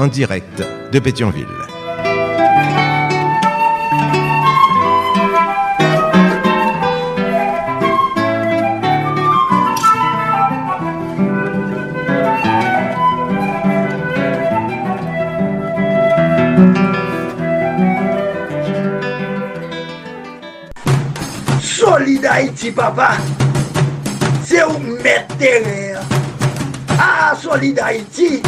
en direct de Pétionville. Solid Haïti, papa. C'est où mettre terre. Ah, Solid Haïti.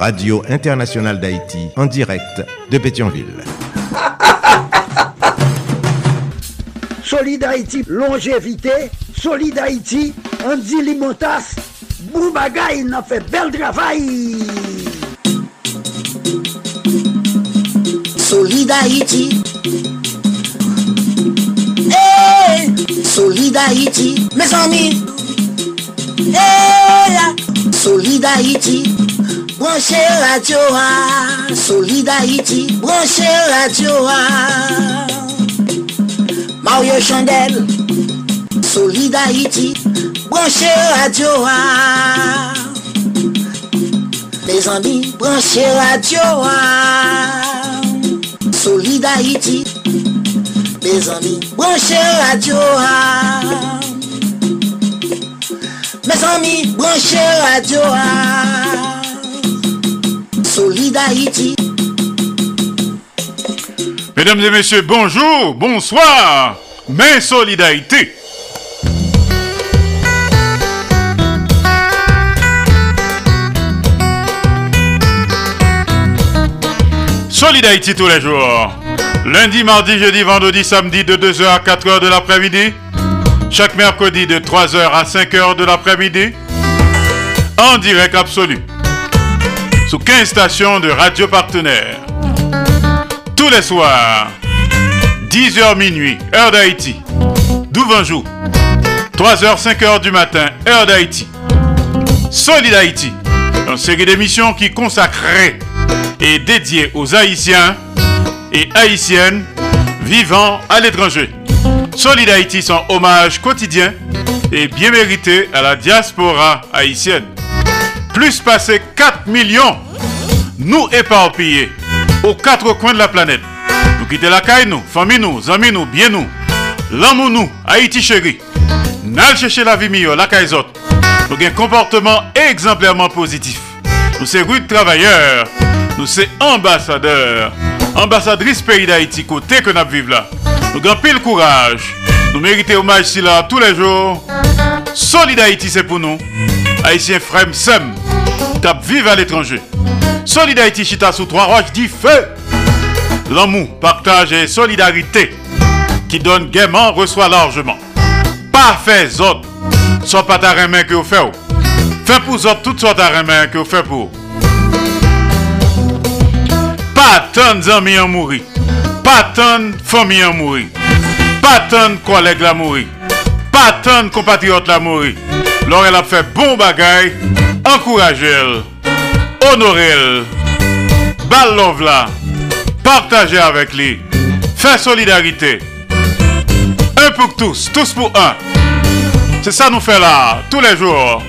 Radio Internationale d'Haïti en direct de Pétionville. Solid Haïti, longévité. Solid Haïti, Andy Limotas. Boubagaï, il a fait bel travail. Solid Haïti. Hey, Solid Haïti, mes amis. Hey, Solid Haïti. Branche radio a, solid Haïti, branche radio a. Mario Chandel, solid Haïti, branche radio a. Mes amis, branche radio a. Solid Haïti, mes amis, branche radio a. Mes amis, branche radio a. Solid Haïti. Mesdames et messieurs, bonjour, bonsoir, mais solidarité. Solidarité tous les jours. Lundi, mardi, jeudi, vendredi, samedi de 2h à 4h de l'après-midi. Chaque mercredi de 3h à 5h de l'après-midi. En direct absolu. Sous 15 stations de radio partenaires tous les soirs, 10h minuit, heure d'Haïti. Douvanjou, 3h, 5h du matin, heure d'Haïti. Solid Haïti, une série d'émissions qui consacrée et dédiée aux Haïtiens et Haïtiennes vivant à l'étranger. Solid Haïti, son hommage quotidien et bien mérité à la diaspora haïtienne. Plus passé 4 millions, nous éparpillés aux quatre coins de la planète. Nous quitter la caille, nous, famille, nous, amis, nous, bien nous, l'amour, nous, Haïti chéri. N'al chercher la vie meilleure, la caille. Nous avons un comportement exemplairement positif. Nous sommes rudes travailleurs, nous sommes ambassadeurs, ambassadrices pays d'Haïti, côté que nous vivons là. Nous avons pile courage. Nous méritons hommage ici là tous les jours. Solid Haïti, c'est pour nous. Haïtiens frères, sem, vive à l'étranger. Solidarité Chita sous trois roches dit feu. L'amour, partage et solidarité qui donne gaiement reçoit largement. Pas fait autres, soit pas ta main que vous faites. Fait pour autres toutes sortes main que vous faites pour. Pas tant d'amis en mourir. Pas tant de familles en mourir. Pas tant de collègues la mourir. Pas tant de compatriotes la mourir. L'or a fait bon bagay. Encouragez-le honorez bal love là, partagez avec lui, faire solidarité. Un pour tous, tous pour un. C'est ça nous fait là, tous les jours,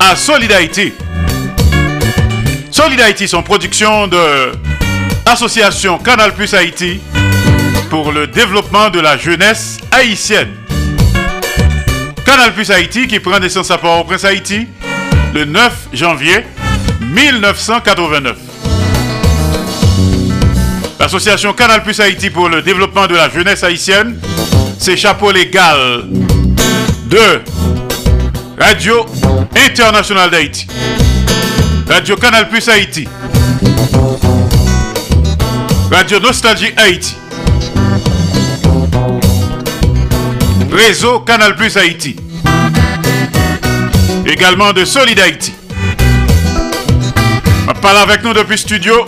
à Solidarité. Solidarité, son production de l'association Canal Plus Haïti pour le développement de la jeunesse haïtienne. Canal Plus Haïti qui prend naissance à Port-au-Prince Haïti le 9 janvier 1989. L'association Canal Plus Haïti pour le développement de la jeunesse haïtienne, c'est chapeau légal de Radio Internationale d'Haïti, Radio Canal Plus Haïti, Radio Nostalgie Haïti, Réseau Canal Plus Haïti, également de Solid Haïti. parle avec nous depuis studio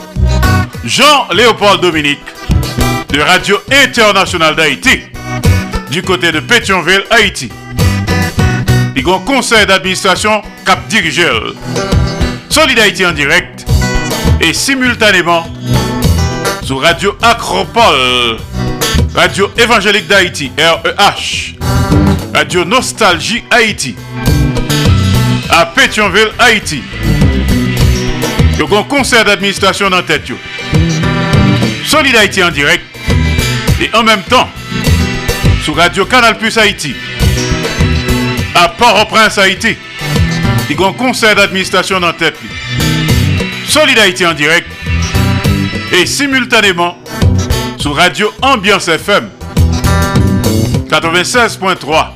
Jean-Léopold Dominique de Radio Internationale d'Haïti du côté de Pétionville, Haïti. Il y a un conseil d'administration cap dirigeur. Solid Haïti en direct et simultanément sur Radio Acropole, Radio Évangélique d'Haïti, REH, Radio Nostalgie Haïti, à Pétionville, Haïti. Il y a un conseil d'administration dans tête. Solid Haïti en direct et en même temps sur Radio Canal Plus Haïti, à Port-au-Prince, Haïti. Il y a un conseil d'administration dans tête. Solid en direct et simultanément sur Radio Ambiance FM 96.3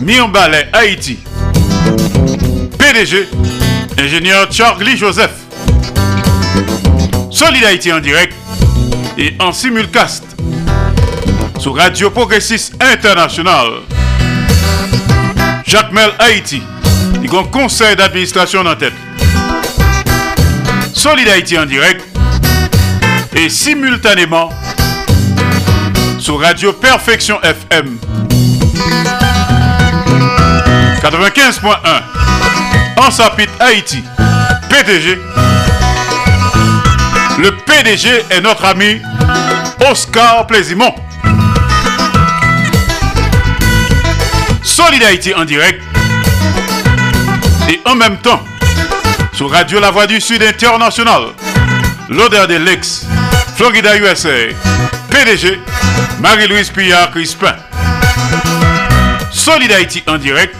Mirbalet Haïti PDG ingénieur Charlie Joseph. Solid Haïti en direct et en simulcast sur Radio Progressiste International. Jacques Mel Haïti. Il y un conseil d'administration en tête. Solid Haïti en direct et simultanément sur Radio Perfection FM 95.1 en Sapit Haïti PDG le PDG est notre ami Oscar Plaisimont Solid Haïti en direct et en même temps sur Radio La Voix du Sud International l'odeur de l'ex Florida USA, PDG, Marie-Louise Pillard Crispin. Solid Haïti en direct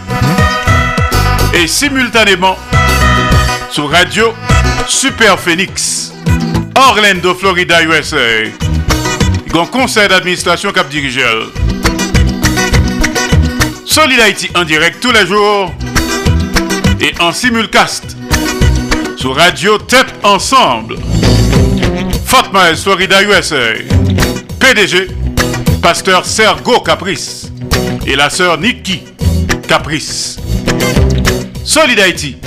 et simultanément sur Radio Super Phoenix, Orlando, Florida, USA. Un conseil d'administration cap dirigeur. Solid Haïti en direct tous les jours et en simulcast sur Radio TEP Ensemble. Fort Myers, Florida, USA. PDG, pasteur Sergo Caprice et la sœur Nikki Caprice. Solid Haïti,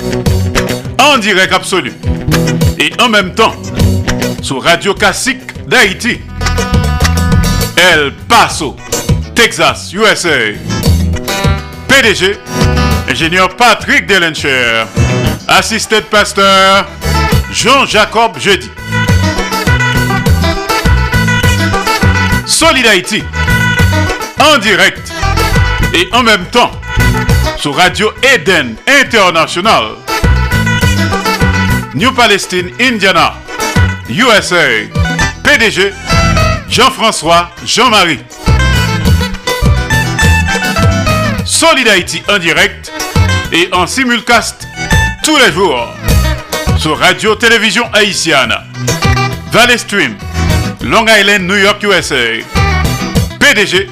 en direct absolu et en même temps sur Radio Classique d'Haïti. El Paso, Texas, USA. PDG, ingénieur Patrick Delencher, assistant pasteur Jean-Jacob Jeudi. Solid Haïti, en direct et en même temps sur Radio Eden International, New Palestine, Indiana, USA, PDG Jean-François Jean-Marie. Solid Haïti en direct et en simulcast tous les jours sur Radio Télévision Haïtienne, Valley Stream, Long Island, New York, USA. PDG,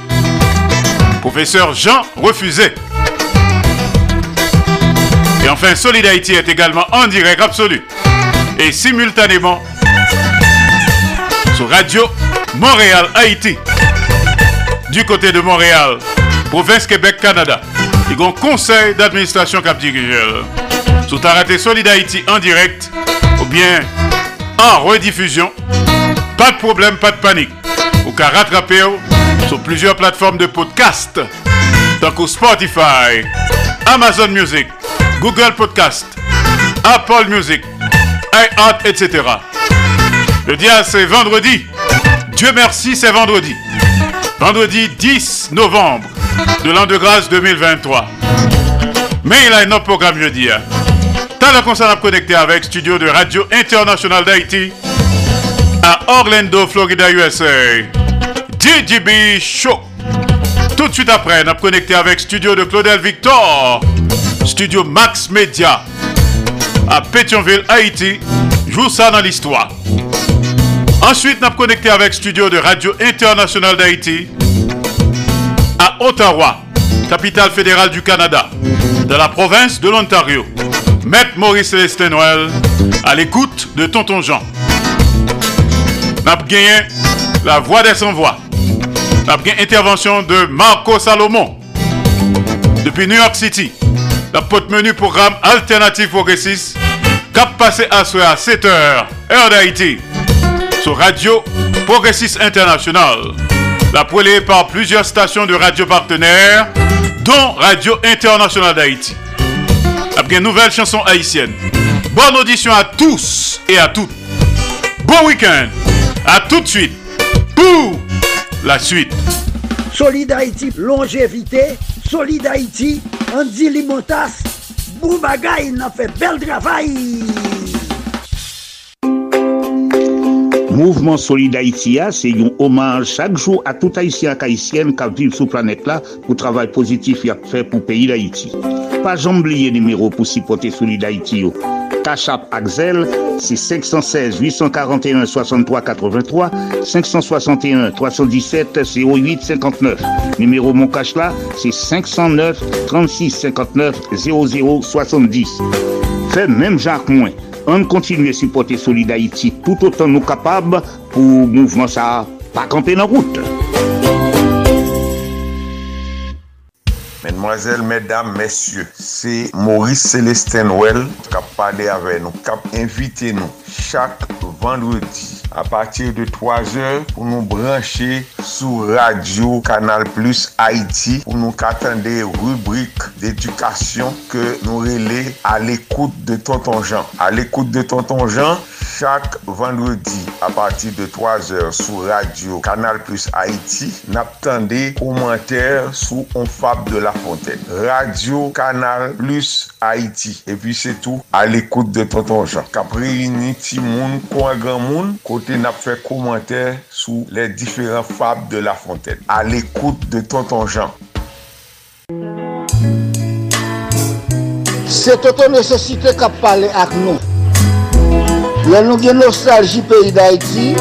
professeur Jean Refusé. Et enfin, Solid est également en direct absolu et simultanément sur Radio Montréal, Haïti. Du côté de Montréal, province Québec, Canada. Il y a un conseil d'administration cap dirigeur. Sous raté Solid en direct ou bien en rediffusion pas de problème, pas de panique. Ou qu'à rattraper sur plusieurs plateformes de podcast, donc Spotify, Amazon Music, Google Podcast, Apple Music, iHeart, etc. Le dia c'est vendredi. Dieu merci, c'est vendredi. Vendredi 10 novembre de l'an de grâce 2023. Mais il a un autre programme jeudi. Hein. T'as le concert à connecter avec Studio de Radio International d'Haïti à Orlando, Florida, USA. DJB Show. Tout de suite après, on a connecté avec studio de Claudel Victor, studio Max Media à Pétionville, Haïti. Joue ça dans l'histoire. Ensuite, a connecté avec studio de Radio Internationale d'Haïti à Ottawa, capitale fédérale du Canada, de la province de l'Ontario. Maître Maurice Célestin Noël à l'écoute de Tonton Jean n'a gagné la voix des sans-voix. N'a gagné intervention de Marco Salomon depuis New York City. La pote menu programme alternatif progressiste Cap passé à à 7h, heure d'Haïti. Sur Radio Progressiste International. La poêlée par plusieurs stations de radio partenaires, dont Radio International d'Haïti. Après une nouvelle chanson haïtienne. Bonne audition à tous et à toutes. Bon week-end. À tout de suite. Pour la suite. Solid Haïti, longévité. Solid Haïti, Andy Limotas, bou bagay nan fe bel travay. Mouvement Solid Haïtia, se yon omaj chak jou a tout Haïtien ak Haïtienne kap viv sou planet la pou travay pozitif yak fe pou peyi d'Haïti. Pa jambliye nimerou pou sipote Solid Haïti yo. Cachap Axel, c'est 516 841 63 83 561 317 08 59. Numéro mon cash c'est 509 36 59 00 70. Fait même Jacques Moins. On continue à supporter Solid tout autant nous capables pour mouvement ça pas camper dans route. Mesdames, messieurs, c'est Maurice Célestin Well qui a parlé avec nous, qui a invité nous chaque vendredi à partir de 3 heures pour nous brancher sur Radio Canal Plus Haïti pour nous attendre des rubriques d'éducation que nous relais à l'écoute de Tonton Jean. À l'écoute de Tonton Jean, Chak vendredi a pati de 3 or sou radio Kanal Plus Haiti nap tende komenter sou On Fab de la Fontaine. Radio Kanal Plus Haiti. E pi se tou al ekoute de Tonton Jean. Kapre yini ti moun kon a gran moun kote nap fe komenter sou le diferent Fab de la Fontaine. Al ekoute de Tonton Jean. Se Tonton Nesesite kap pale ak nou. Lè nou gen nostalji peyi d'Haïti,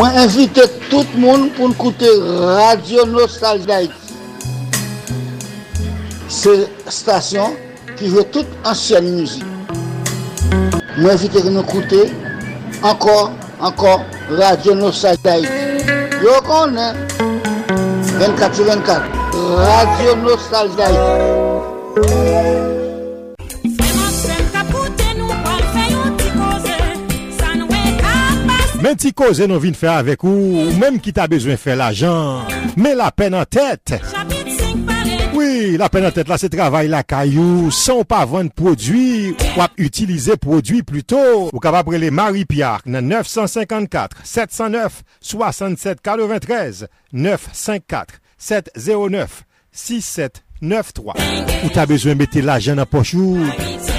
mwen invite tout moun pou n'koute Radio Nostalji d'Haïti. Se stasyon ki jwe tout ansyen mouzik. Mwen invite ki nou koute ankor, ankor Radio Nostalji d'Haïti. Yo konen, 24-24, Radio Nostalji d'Haïti. Men ti koze nou vin fè avèk ou, ou mèm ki ta bezwen fè l'ajan, mè la pen an tèt. Oui, la pen an tèt la se travay la kayou, san pa vèn prodwi, wap utilize prodwi pluto. Ou kapap prele Marie-Pierre nan 954-709-6743, 954-709-6793. Ou ta bezwen mette l'ajan an pochou.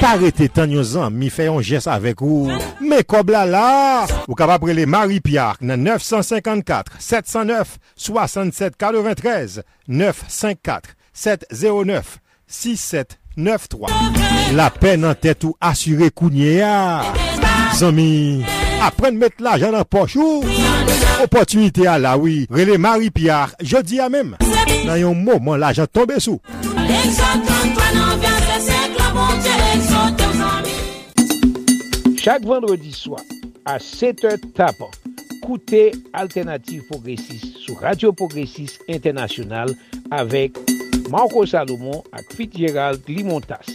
Parete tan yon zan, mi fè yon jes avèk ou. Me kob la la! Ou kaba prele Marie-Pierre nan 954-709-6743 954-709-6793 La pen nan tèt ou asyre kounye ya. Zami, apren met la jan an pochou. Opotunite a la oui, rele Marie-Pierre, jodi a mem. Nan yon mouman la jan tombe sou. Chak vendredi swa, a 7h tapan, koute Alternative Progressive sou Radio Progressive Internasyonal avek Marco Salomon ak Fitzgerald Limontas.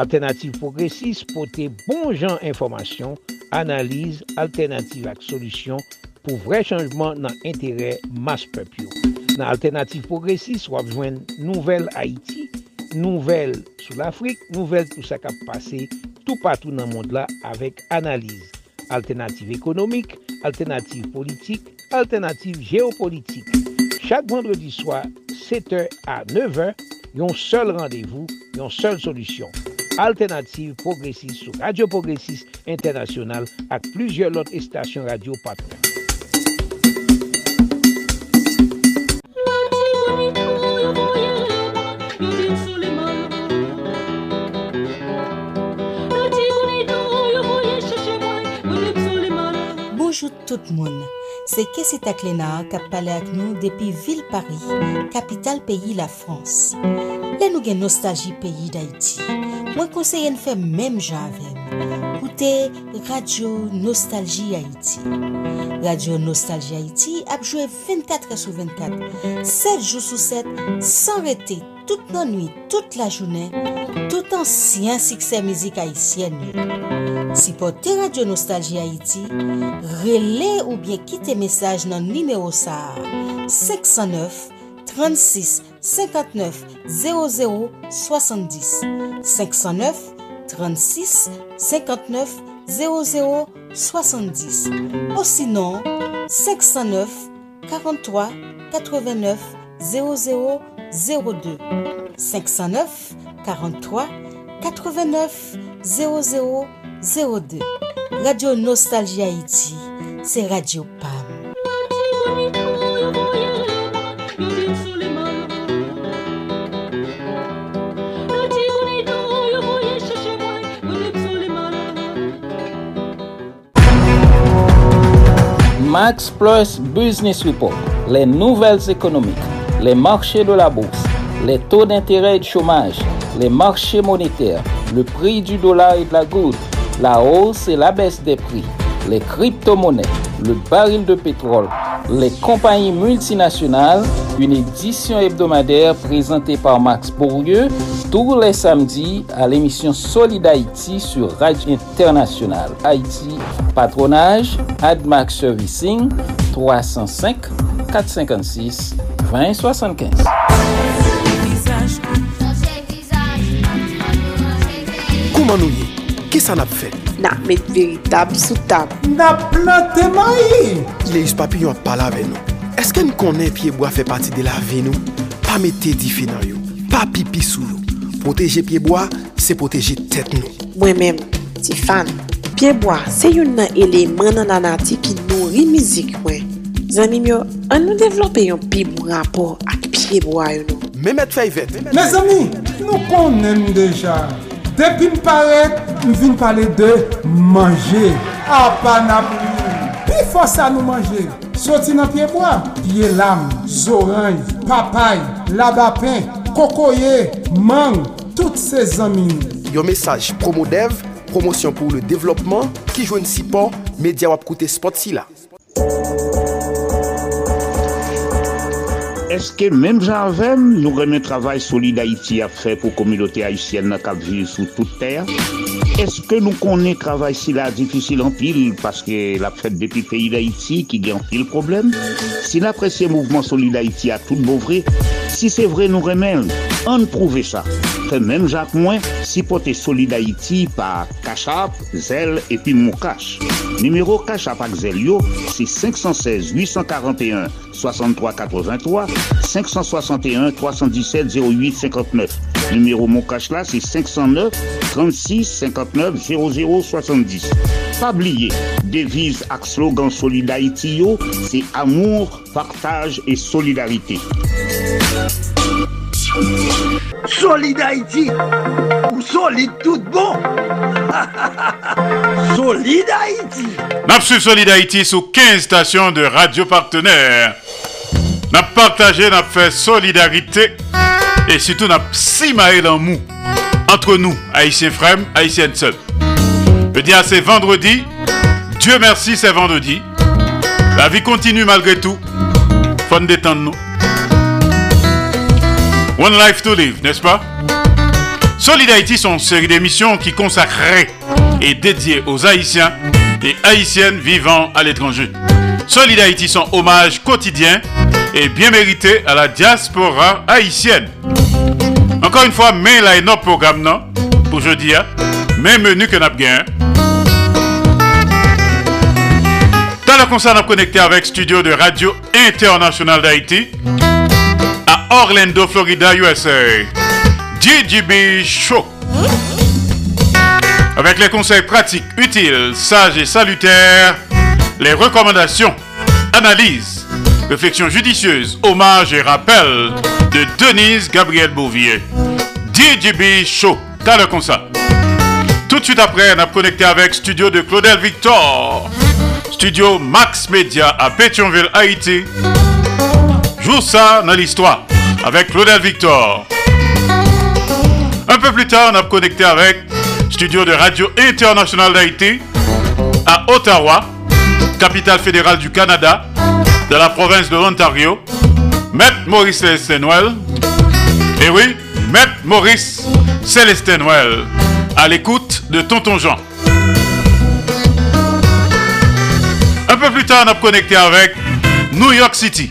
Alternative Progressive pote bon jan informasyon, analize, alternative ak solusyon pou vre chanjman nan entere mas pepyo. Nan Alternative Progressive wap jwen nouvel Haiti, nouvel sou l'Afrique, nouvel tout sa kap pase tou patou nan mond la avek analize. Alternative ekonomik, alternative politik, alternative geopolitik. Chak vendredi swa, 7h a 9h, yon sol randevou, yon sol solusyon. Alternative Progressive sou Radio Progressive Internasyonal ak plujye lot estasyon radio patron. tout moun. Se Kese Taklenar kap pale ak nou depi vil Paris, kapital peyi la Frans. Le nou gen nostalji peyi d'Haïti. Mwen konseye n fè mèm jan avèm. Koute Radio Nostalji Haïti. Radio Nostalji Haïti ap jwe 24 sou 24, 7 jou sou 7, san rete tout nan nwi, tout la jounen, tout ansyen sikse mizik Haitien yo. Si po te Radio Nostalgie Haiti, rele ou bien kite mesaj nan nimeo sa 509 36 59 00 70 509 36 59 00 70 ou sinon 509 43 89 00 70 02 509 43 89 00 02 Radio Nostalgie Haïti, c'est Radio PAM. Max Plus Business Report, les nouvelles économiques, les marchés de la bourse, les taux d'intérêt et de chômage, les marchés monétaires, le prix du dollar et de la goutte, la hausse et la baisse des prix, les crypto-monnaies, le baril de pétrole, les compagnies multinationales, une édition hebdomadaire présentée par Max Bourdieu tous les samedis à l'émission Solid Haïti sur Radio Internationale. Haïti, patronage, AdMax Servicing, 305 456 2075. Kouman nou ye? Ki sa nap fe? Na met veritab sou tab. Na plante mayi! Leis papi yon ap pala ve nou. Eske n konen piyeboa fe pati de la ve nou? Pa mette di fe nan yo. Pa pipi sou yo. Poteje piyeboa, se poteje tet nou. Mwen men, ti fan, piyeboa se yon nan eleman nan anati ki nou rimizik mwen. Zanim yo, an nou devlope yon pi mou rapor ak piyeboa yo nou. Memet fey vet. Me zami, nou konen deja. Depi m paret, m vin pale de manje. Apan ap li. Pi fosa nou manje. Soti nan piyeboa. Piye lam, zoranj, papay, labapen, kokoye, mang, tout se zami. Yon mesaj Promodev, promosyon pou le devlopman, ki jwen si po, media wap koute spot si la. Eske menm jan avem nou remen travay solide Haïti a fe pou komilote Haïtienne na kap vive sou tout ter? Eske nou konen travay si la difisil an pil paske la fet depi peyi d'Haïti ki gen pil problem? Si la presye mouvment solide Haïti a tout bouvre, si se vre nou remen, an prouve sa. Fe menm jak mwen, si pote solide Haïti pa Kachap, Zel epi Moukache. Numero Kachap ak Zel yo, se 516 841 6383 561 317 08 59. Numéro mon cash là, c'est 509 36 59 00 70. Pas oublier, devise ak slogan yo, c'est amour, partage et solidarité. Solid Haïti ou solide tout bon Solid Haïti Napsu Solid Haïti sous 15 stations de radio partenaires. N'a partagé, n'a fait solidarité et surtout n'a simaé dans mou entre nous, haïtiens frères, haïtiennes seuls. Je dis c'est vendredi. Dieu merci, c'est vendredi. La vie continue malgré tout. Faut détendre nous. One life to live, n'est-ce pas? Solid Haïti sont une série d'émissions qui consacrées et dédiées aux Haïtiens et Haïtiennes vivant à l'étranger. Solid Haïti sont hommage quotidien et bien mérité à la diaspora haïtienne. Encore une fois, mais là, notre programme non, pour jeudi, même menu que nous avons gagné. Dans le concert, nous sommes connectés avec Studio de Radio International d'Haïti Orlando, Florida, USA. DJB Show. Avec les conseils pratiques, utiles, sages et salutaires, les recommandations, analyses, réflexions judicieuses, hommages et rappels de Denise Gabriel Bouvier. DJB Show. T'as le concert. Tout de suite après, on a connecté avec Studio de Claudel Victor. Studio Max Media à Pétionville, Haïti. Joue ça dans l'histoire avec Claudel Victor. Un peu plus tard, on a connecté avec Studio de Radio International d'Haïti à Ottawa, capitale fédérale du Canada, dans la province de l'Ontario. Maître Maurice Senwell Et oui, Maître Maurice Célestin Noël, à l'écoute de Tonton Jean. Un peu plus tard, on a connecté avec New York City.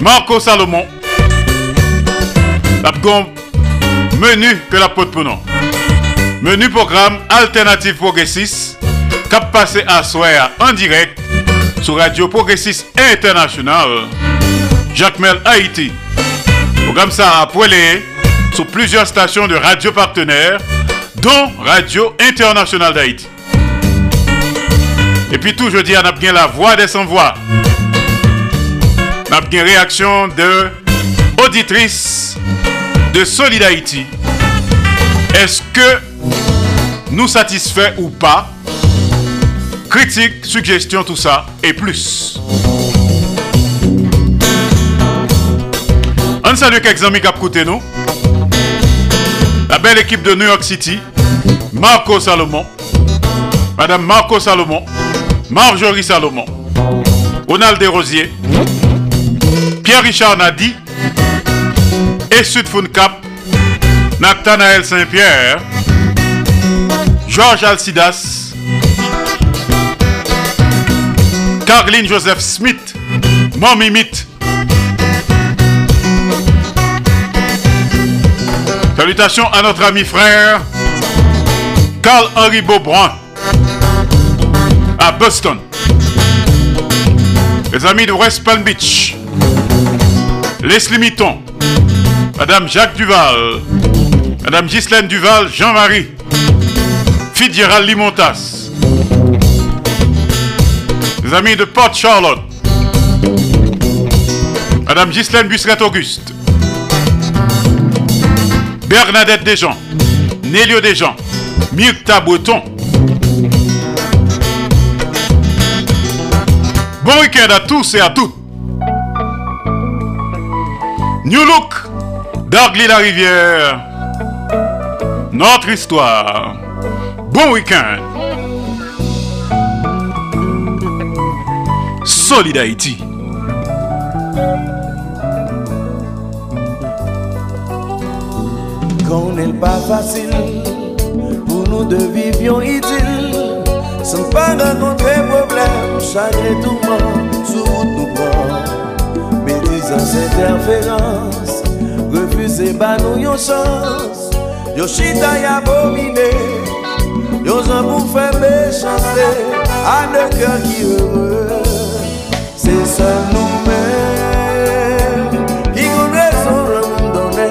Marco Salomon. La menu que la pote pour. Menu programme alternative progressiste cap passé à soir en direct sur Radio Progressiste International. Jacques Mel Haïti. Programme ça a poêlé sur plusieurs stations de radio partenaires, dont Radio Internationale d'Haïti. Et puis tout jeudi, on a bien la voix des sans-voix. On a bien réaction de auditrices de Solid. Est-ce que nous satisfait ou pas? Critiques, suggestions, tout ça et plus. On salue quelques amis qui ont nous. La belle équipe de New York City, Marco Salomon, Madame Marco Salomon, Marjorie Salomon, Ronald Desrosiers, Pierre-Richard Nadi, et Sud Cap, Nathanaël Saint-Pierre, Georges Alcidas, Carline Joseph Smith, Momimit. Salutations à notre ami frère Carl-Henri Beaubrun à Boston. Les amis de West Palm Beach. Leslie Mitton. Madame Jacques Duval. Madame Ghislaine Duval, Jean-Marie. Fitzgerald Limontas. Les amis de Port Charlotte. Madame Ghislaine Busseret-Auguste. Bernadette Desjans. Nélio Desjans. Myrta Breton. Bon week-end à tous et à toutes. New Look, Dargly la Rivière. Notre histoire. Bon week-end. Solid Haïti. Qu'on n'est pas facile pour nous de vivre idylle sans pas rencontrer problème, chagrin tout le monde, sous route nous prend. Médisance, interférence, refuze ba nou yon chans Yo chita yabomine Yo zan pou fe mechante. A ne kèr ki heureux. Se sol nou men Ki kon rezon moun donè.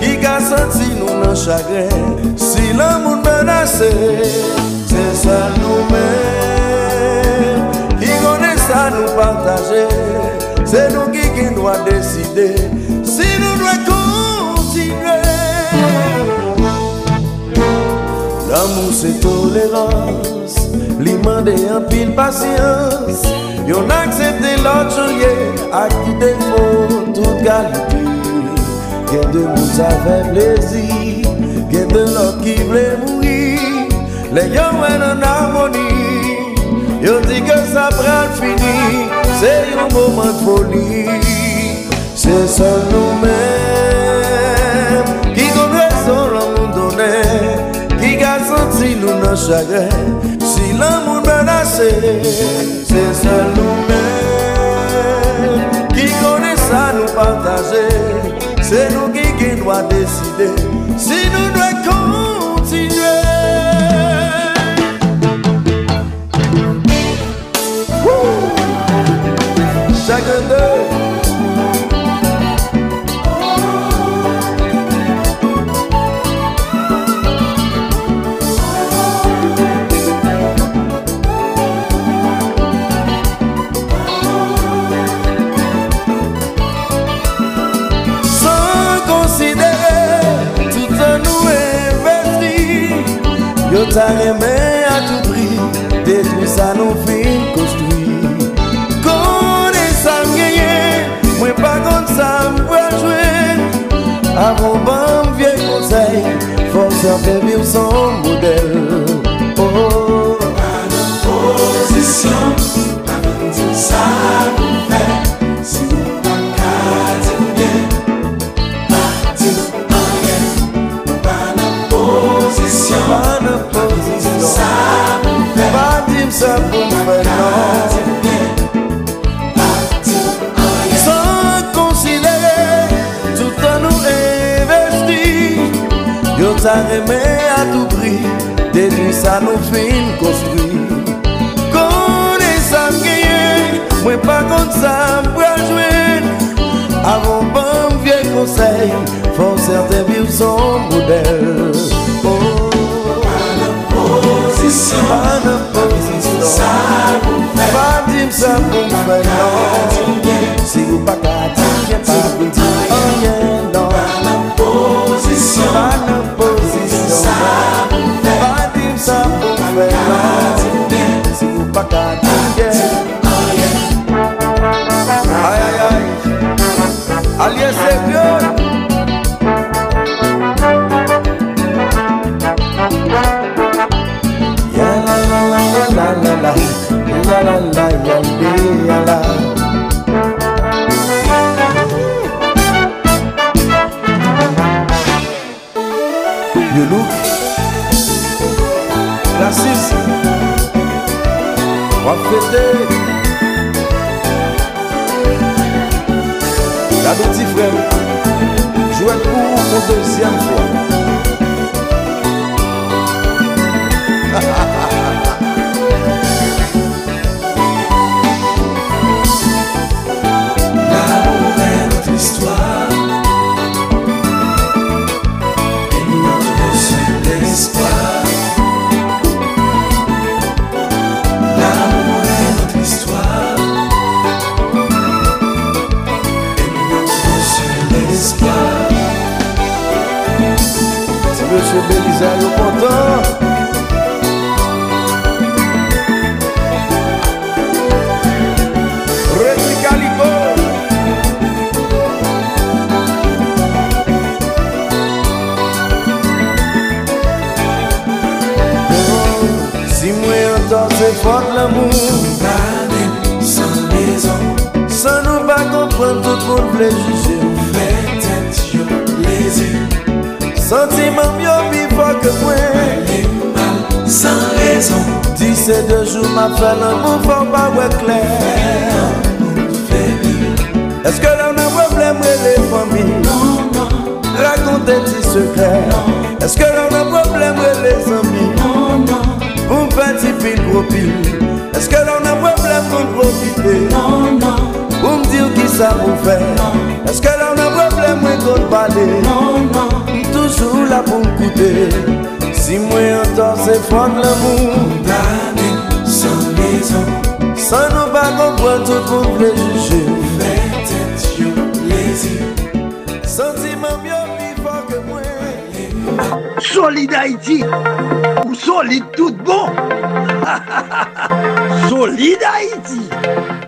Ki ka santi nou nan chagre Si lan moun menase. Se sol nou men Ki kon e sa nou partaje. Se nou ki ki nou a deside. L'amou se tolerans Li mande an pil pasyans. Yon aksepte lot cholye Ak tout defo, tout kalite Gen de moun sa fe plezi Gen de lot ki ble mouri. Le yon wè nan harmoni Yon di ke sa pral fini. Se yon mouman foli Se sol nou men. Si nou nan chagre Si lan moun menase Se sel nou men Ki kone sa nou partaje Se nou ki ki dwa deside Si nou dwe kontinue Chagre de ta reme a tou pri De tou sa nou fin konstoui Kone sa mgenye Mwen pa kont sa mprajwe Avon ban mvye konsey Fonser pe vir son model. opozisyon Sa pou fè Pa dim sa pou fè nan Pa dim oyen San konsilere Tout an nou investi Yo ta remè a tou pri Dedu sa nou fin konstri Kone sa keye Mwen pa kont sa prajwen Avon ban vie konsey Fon serte viw son model Oh. Sa nan pou sa pou fè Pa dim sa pou fè nan Si ou pa ka di Gen pa pou di An gen nan Pa nan pou si sa You look Francis Wap fete La beti frem Jouet pou pou dezyem fwa Monsye Belize yo kontan. Fon l'amou Panen san lezon San nou pa kompren tout moun plejise Fè tèt yo lezi Sentimen myo Se dejou ma fè nan moun fò pa wè klè. Fè nan moun fè mi Eske lè nan wè blè mwè lè fò mi Nan nan Rakonte ti sekè Nan Eske lè nan wè blè mwè lè zò mi Nan nan Moun fè ti pil gro pil Eske lè nan wè blè moun profite? Nan nan Moun dir ki sa moun fè. Nan Eske lè nan wè blè mwen kon pale? Nan nan Toujou la pou mkoute Si mwen an to se fon lè moun Da raison San nou pa kompren tout moun juje Fait tête yo léser Sentiman myo pi fok ke mwen Solide Haïti. Ou solide tout bon. Solide Haïti.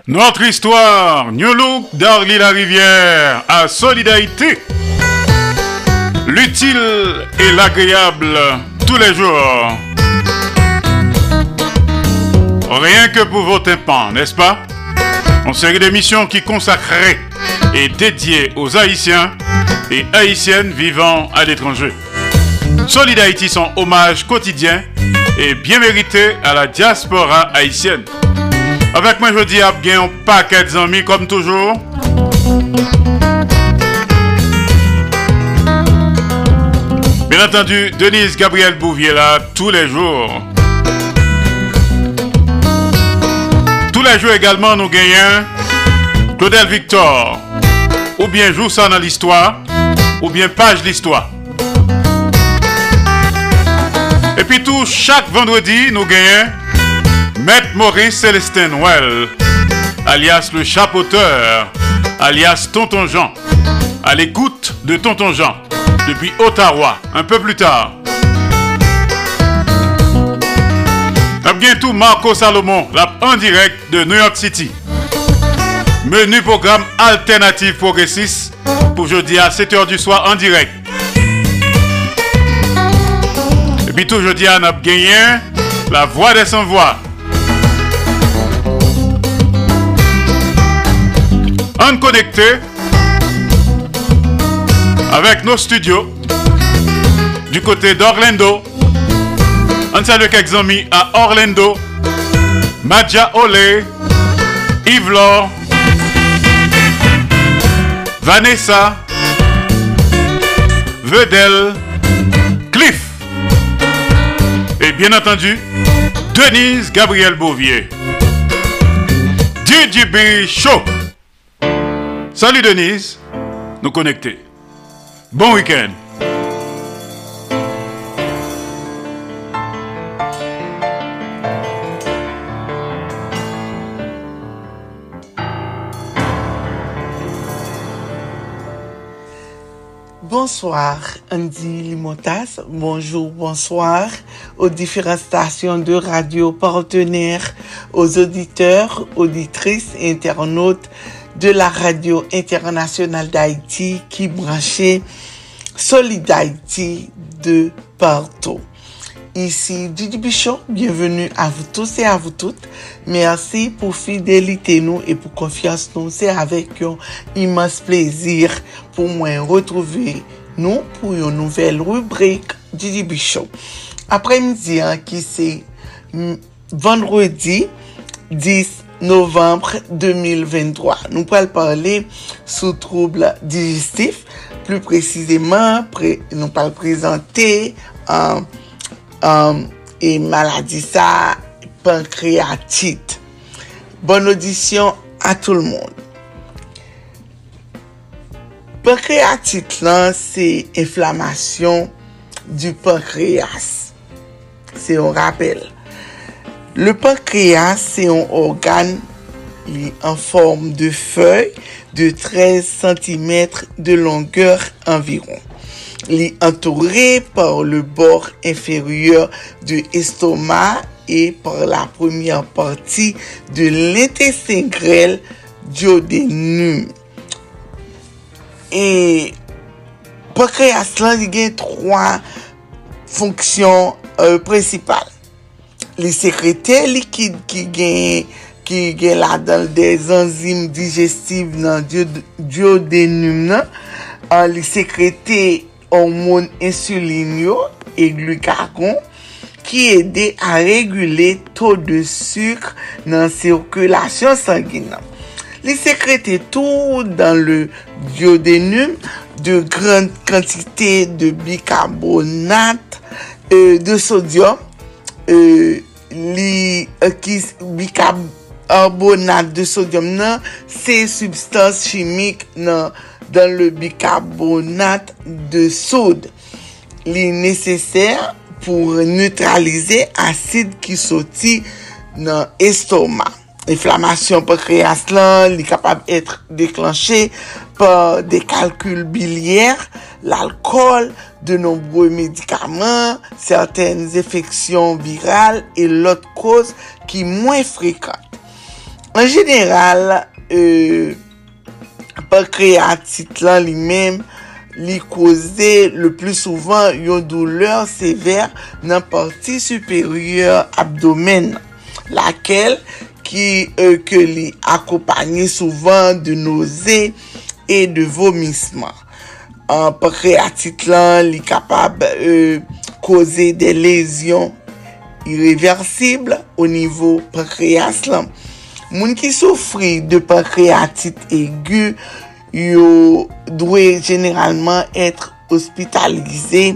Notre histoire, New Look d'Arly la Rivière à Solidarité. L'utile et l'agréable tous les jours. Rien que pour vos tympans, n'est-ce pas? En série d'émissions qui consacrée et dédiée aux Haïtiens et Haïtiennes vivant à l'étranger. Solid Haïti, son hommage quotidien et bien mérité à la diaspora haïtienne. Avec moi, je dis à un paquet d'amis comme toujours. Bien entendu, Denise Gabriel Bouvier là tous les jours. Jours également, nous gagnons Claudel Victor. Ou bien joue ça dans l'histoire, ou bien page l'histoire. Et puis tout, chaque vendredi, nous gagnons Maître Maurice Célestin Noël, alias le chapeauteur, alias Tonton Jean, à l'écoute de Tonton Jean, depuis Ottawa, un peu plus tard. À bientôt Marco Salomon, là, en direct de New York City. Menu programme alternatif progressiste pour jeudi à 7h du soir en direct. Et puis tout jeudi à Nap la voix des sans voix. En connecté avec nos studios du côté d'Orlando. On salue quelques à Orlando, Madja Olé, Yves Vanessa, Vedel, Cliff. Et bien entendu, Denise Gabriel Bouvier. DJB Show. Salut Denise, nous connecter. Bon week-end. Bonsoir, Andy Limotas. Bonjour, bonsoir aux différentes stations de radio partenaires, aux auditeurs, auditrices internautes de la radio internationale d'Haïti qui branchait Solid Haïti de partout. Ici Didi Bichon, bienvenue à vous tous et à vous toutes. Merci pour fidélité nous et pour confiance nous. C'est avec un immense plaisir pour moi retrouver nous pour une nouvelle rubrique Didi Bichon. Après-midi, hein, qui c'est mm, vendredi 10 novembre 2023. Nous pourrons parler sous troubles digestifs. Plus précisément, pré- nous pourrons présenter euh, euh, et maladie ça, pancréatite. Bonne audition à tout le monde. Pancréatite là, c'est inflammation du pancréas. C'est un rappel. Le pancréas, c'est un organe li- en forme de feuille de 13 cm de longueur environ. Est entouré par le bord inférieur de l'estomac et par la première partie de l'intestin grêle duodénum. E pankreas lan li gen 3 fonksyon euh, prinsipal. Li sekrete likid ki gen, ki gen la dan de zanzim digestiv nan diodenum nan. Uh, li sekrete hormon insulin yo e glukagon ki ede a regule to de suk nan sirkulasyon sangin nan. li sekrete tou dan le biodenum de gran kantite de bikarbonat euh, de sodyum euh, li euh, akis bikarbonat de sodyum nan se substans chimik nan dan le bikarbonat de sod li neseser pou neutralize asid ki soti nan estoma inflamasyon pa kreyans lan, li kapab etre deklanche pa de kalkul bilier, l'alkol, de nombreux médicaments, certaines infections virales et l'autre cause qui est moins fréquente. En général, euh, pancréatite lan li même li causait le plus souvent une douleur sévère dans la partie supérieure abdomen, laquelle ki euh, ke li akopanyi souvan de noze e de vomisman. An pa kreatit lan li kapab euh, koze de lezyon irreversible o nivou pankreas lan. Moun ki soufri de pankreatit egu yo dwe generalman etre ospitalize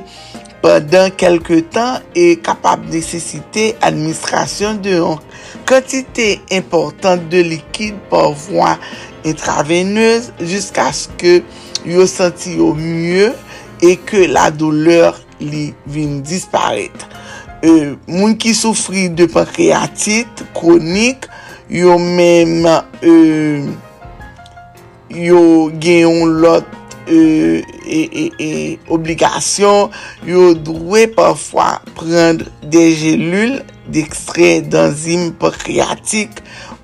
Pendan kelke tan e kapap nesesite administrasyon de yon kantite importante de likid por vwa intraveneuse jiska sk yo senti yo mye e ke la douleur li vin disparete. Euh, moun ki soufri de pankreatit kronik, yo menm euh, yo genyon lot e, e, e, e obligasyon, yo dwe pafwa prendre de jelul d'ekstray d'enzim pokriatik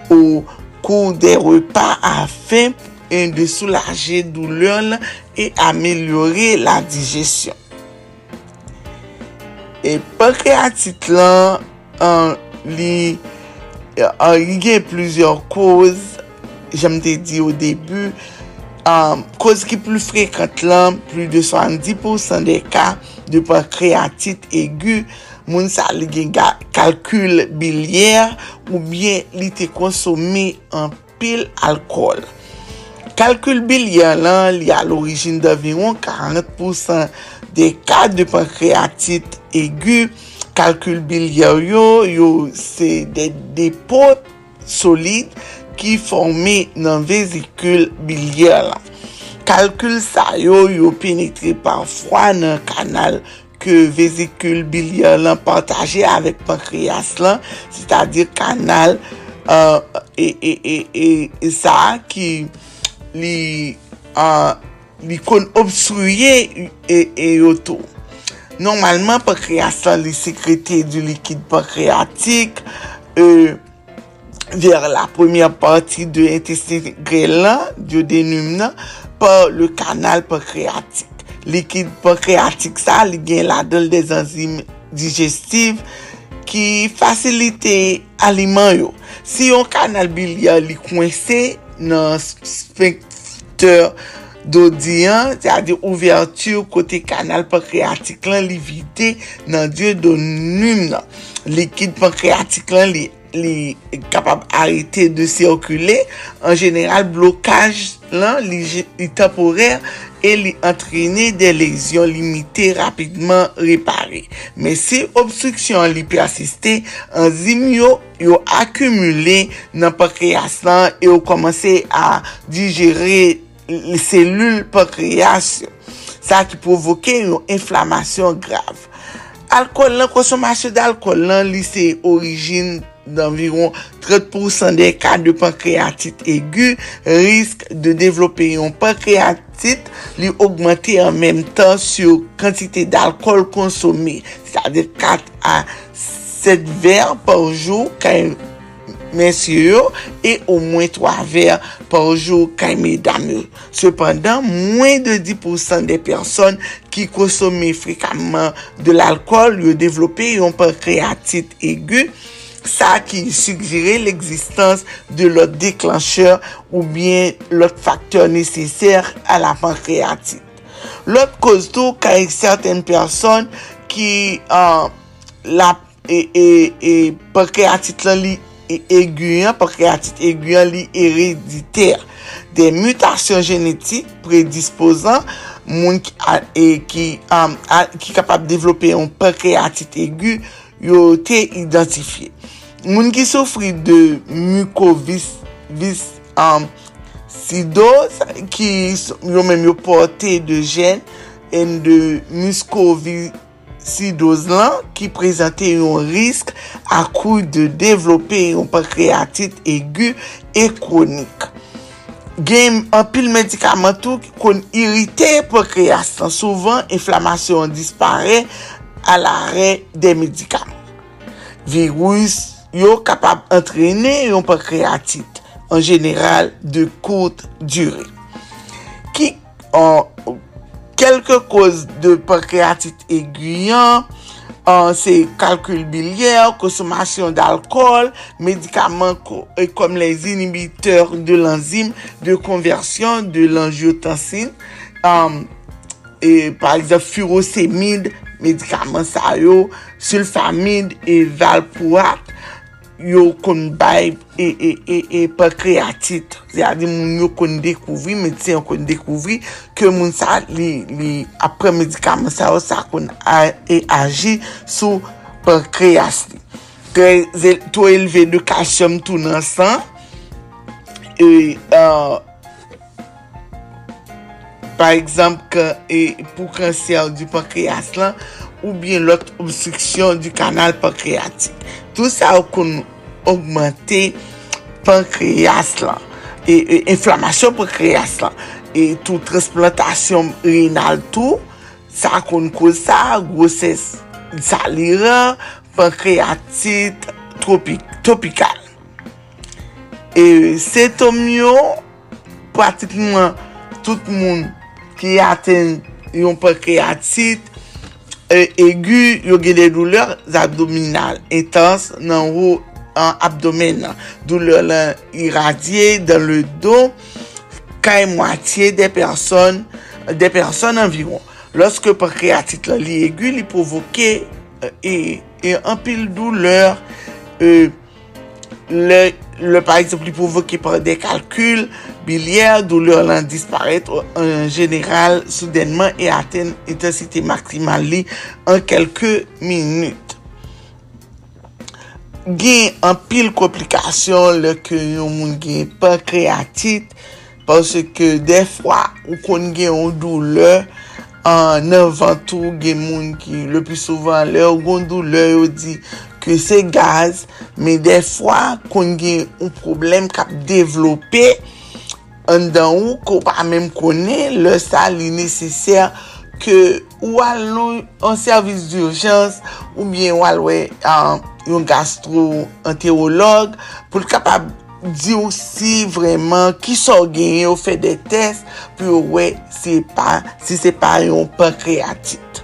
ou kou de repa afen de soulaje douleur e amelyore la dijesyon. E pokriatik lan an li an li gen plizyon koz, jem te di ou debu, um, koz ki plou frekant lan, plou de 70% de ka de pankreatit egu, moun sa li gen ga kalkul bilyer ou bien li te konsome an pil alkol. Kalkul bilyer lan li al orijin davyon 40% de ka de pankreatit egu. Kalkul bilyer yo, yo se de depo solide ki forme nan vezikul bilyar la. Kalkul sa yo yo penetre panfwa nan kanal ke vezikul bilyar lan pantaje avèk pankreas lan, se ta dir kanal uh, e, e, e, e e sa ki li, uh, li kon obstruye e, e yoto. Normalman pankreas lan li sekrete du likid pankreatik, e vers la première partie de l'intestin grêlant, du nan, par le canal pancréatique. Liquide pancréatique sa, li gen la dol des enzymes digestive ki fasilite aliman yo. Si yon kanal bilyar li kwense nan spekteur dodiyan, se ade ouverture kote kanal pankreatik lan li vide nan diyo donum nan. Likid pankreatik lan li li kapab arete de sirkule, an general blokaj lan li, li temporel e li entrene de lesyon limite rapidman repare. Men se obstruksyon li persiste, an zim yo yo akumule nan pankreas lan e yo komanse a digere selul pankreas sa ki provoke yon inflamasyon grav. Alkol lan, konsomasyon d'alkol lan li se orijin d'environ 30% des cas de pancréatite aiguë risquent de développer une pancréatite lui augmenter en même temps sur quantité d'alcool consommé, c'est-à-dire 4 à 7 verres par jour quand messieurs et au moins 3 verres par jour quand mesdames. Cependant, moins de 10% des personnes qui consomment fréquemment de l'alcool ont développé une pancréatite aiguë sa ki sugjere l'eksistans de lot deklancheur ou bien lot faktor neseser a euh, la pankreatit. Lot koz tou ka ek certaine person ki uh, la e, e, e pankreatit lan li eguyen, pankreatit eguyen li erediter. Euh, de mutasyon genetik predisposan moun ki, a, e, ki, um, a, ki kapab devlope yon pankreatit egu yo te identifiye. Moun ki soufri de mukovis, vis, um, sidos, ki yo men yo pote de jen, en de mukovis, sidos lan, ki prezante yon risk akou de devlope yon pankreatit egu e kronik. Gen apil medikamentou kon irite pankreastan, souvan inflamasyon dispare al are de medikament. Virus, yo kapab entrene yon pankreatit an jeneral de koute dure. Ki an kelke koz de pankreatit eguyan, an se kalkul bilyer, konsomasyon d'alkol, medikaman kom les inhibiteur de l'enzim de konversyon de l'angiotensin, an e par exemple furosemide, medikaman sa yo, sulfamide e valpouat, yo kon bay e, e, e, e pa kreatit. Zade moun yo kon dekouvri, medisyen kon dekouvri, ke moun sa li, li apre medikaman sa yo sa kon a, e aji sou pa kreasli. To elve de kasyom tou nan san, e, uh, par exemple, ke, e, pou kanser du pankreas lan, ou bien lot obstriksyon du kanal pankreatik. Tout sa ou kon augmente pankreas lan, e, e inflamasyon pankreas lan, e tout transplantasyon renal tou, sa kon kon sa, gwoses salira, pankreatit tropik, tropikal. E setom yo, pratikman tout moun ki aten yon pankreatit, e, egu euh, yo gen de douleur abdominal, etans nan ou abdomen, douleur irradie dans le dos, qu'à e moitié des personnes, des personnes environ. Lorsque pancréatite li aigu li provoke euh, et, et empile douleur, euh, le, le par exemple li provoke par des calculs biliaires, douleur lan disparète en général soudènement et atteint intensité maximale li en quelques minutes. gen an pil komplikasyon le ke yon moun gen pankreatit kreatit, ke defwa ou kon gen yon doule, an nan vantou gen moun ki le pi souvan le, ou kon doule ou di ke se gaz, me defwa kon gen yon problem kap devlope, an dan ou ko pa menm konen, le sa li neseser ke ou al nou an servis di urjans, ou bien ou al wè yon gastro-enterolog pou l kapab di ou si vreman ki so genye ou fè de test pou wè si se pa yon pankreatit.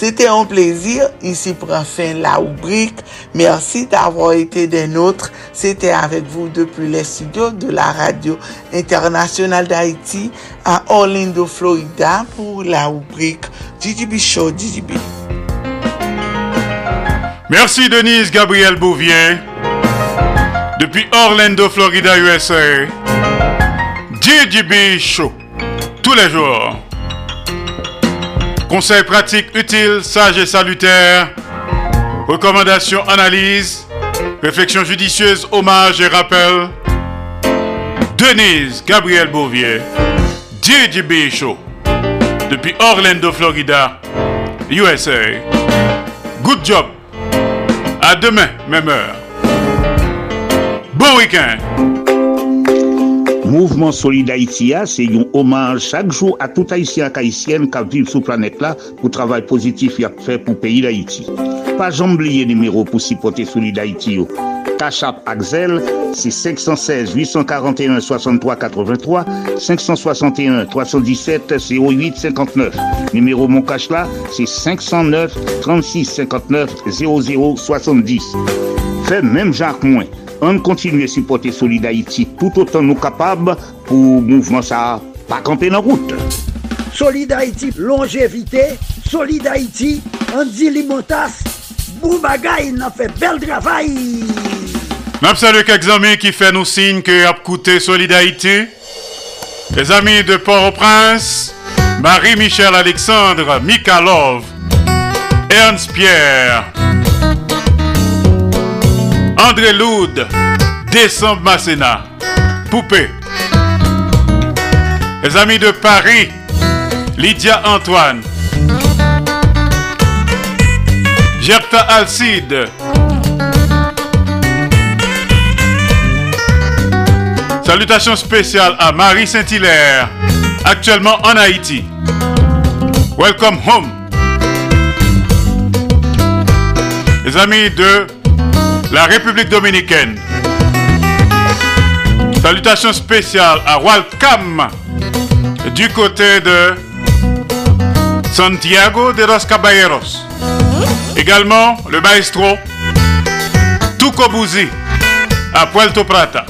Sete yon plezir, isi pran fin la oubrik. Mersi d'avou ete den outre. Sete avek vou depi le studio de la radio internasyonal d'Haïti a Orlando, Florida pou la oubrik DJB Show DJB. Merci Denise Gabriel Bouvier. Depuis Orlando, Florida, USA. DJB Show. Tous les jours. Conseils pratiques utiles, sages et salutaires. Recommandations, analyses. Réflexions judicieuses, hommages et rappels. Denise Gabriel Bouvier. DJB Show. Depuis Orlando, Florida, USA. Good job. À demain, même heure. Bon week-end. Mouvement Solid Haïti, c'est un hommage chaque jour à tout Haïtien et Haïtienne qui vivent sur la planète là pour le travail positif qu'il a fait pour le pays d'Haïti. Pas oublier numéro pour supporter Solid Haïti. Cachap Axel, c'est 516 841 63 83 561 317 08 59. Numéro mon là, c'est 509 36 59 00 70. Fait même Jacques Moins. On continue à supporter Solid Haïti tout autant nous capables pour mouvement ça pas camper dans route. Solid Haïti, longévité, Solid Haïti, Andy Limotas, Boubagaï, n'a fait bel travail. Même salut quelques amis qui fait nous signe que a coûté Solid Haïti. Les amis de Port-au-Prince, Marie-Michel Alexandre, Mikalov, Ernst Pierre, André Loud, Décembre Masséna, Poupée. Les amis de Paris, Lydia Antoine, Gerta Alcide, Salutations spéciales à Marie Saint-Hilaire, actuellement en Haïti. Welcome home. Les amis de la République dominicaine. Salutations spéciales à Walcam du côté de Santiago de los Caballeros. Également le maestro Tucobuzi à Puerto Prata.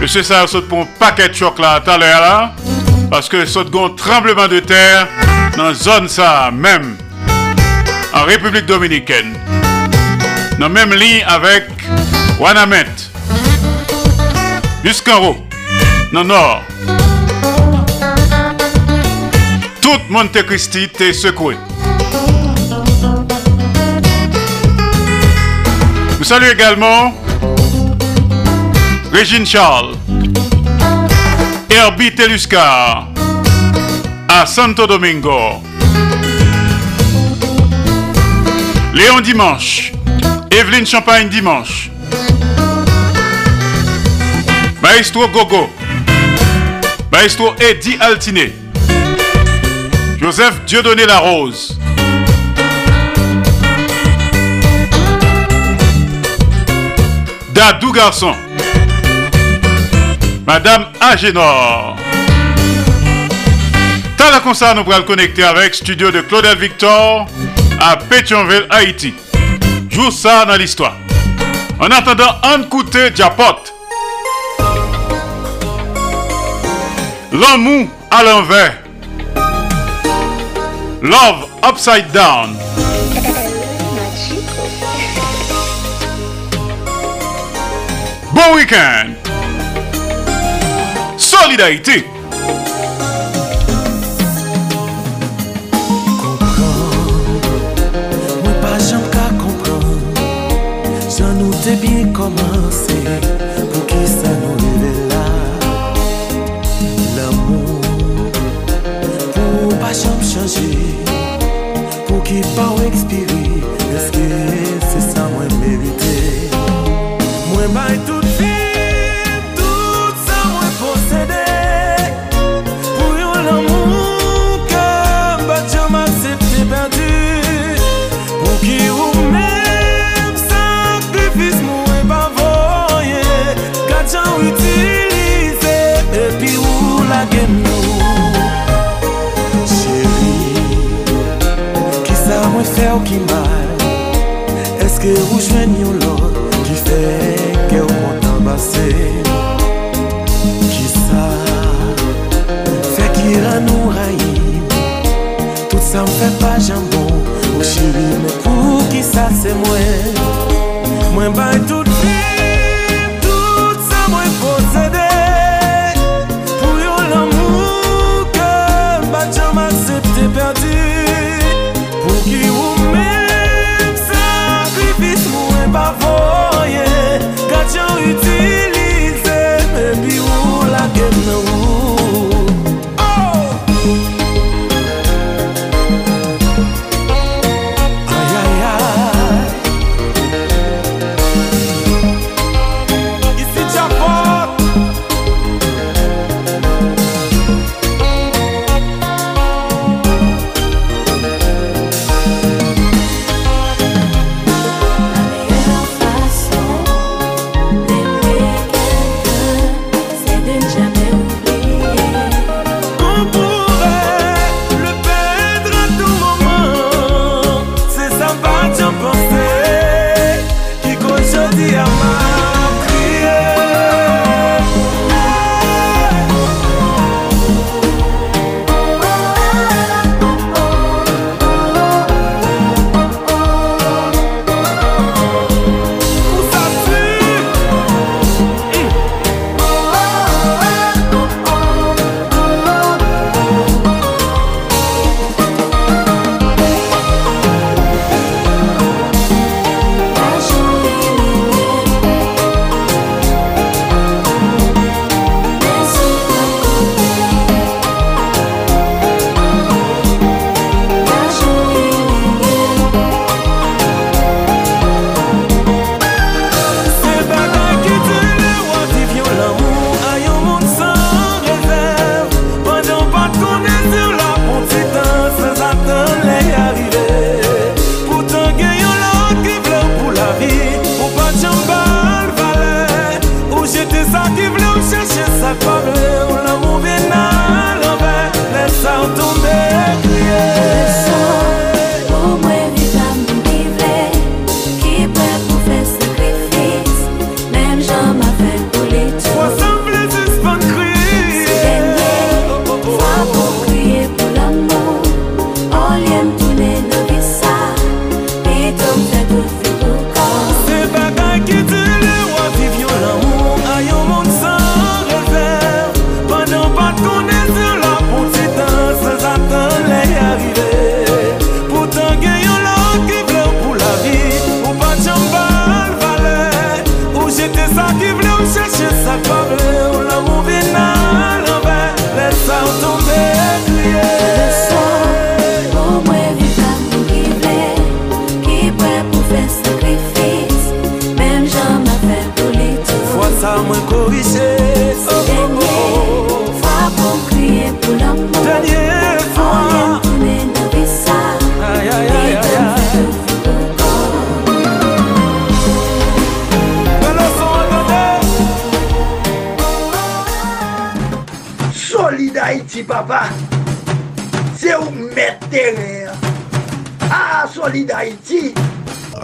Monsieur ça saute pour un paquet de choc là tout à l'heure. Parce que saute un tremblement de terre dans la zone ça même. En République dominicaine. Dans même ligne avec Wanamet. Jusqu'en haut. Dans le nord. Tout Monte Cristi t'est secoué. Nous saluons également Régine Charles, Herbie Teluscar, à Santo Domingo. Léon Dimanche, Evelyne Champagne Dimanche, Maestro Gogo, Maestro Eddie Altiné, Joseph Dieudonné Larose, Dadou Garçon, Madame Agénor. T'as la concert, nous pourrons connecter avec studio de Claudel Victor à Pétionville, Haïti. Ça dans l'histoire. En attendant, un côté diapote. L'amour à l'envers. Love upside down. Bon week-end. Solidarité. komanse pou ki sa nou leve la L'amou pou pa chanm chanje Pou ki pa ou ekspiri Eske se sa mwen merite Mwen bay tou ke ou jwen yon lot Ki fe ke ou kontan base Ki sa Fe ki ranou rayi Tout sa m fe pa jambon. Ou chiri me pou ki sa se mwen. Mwen bay tout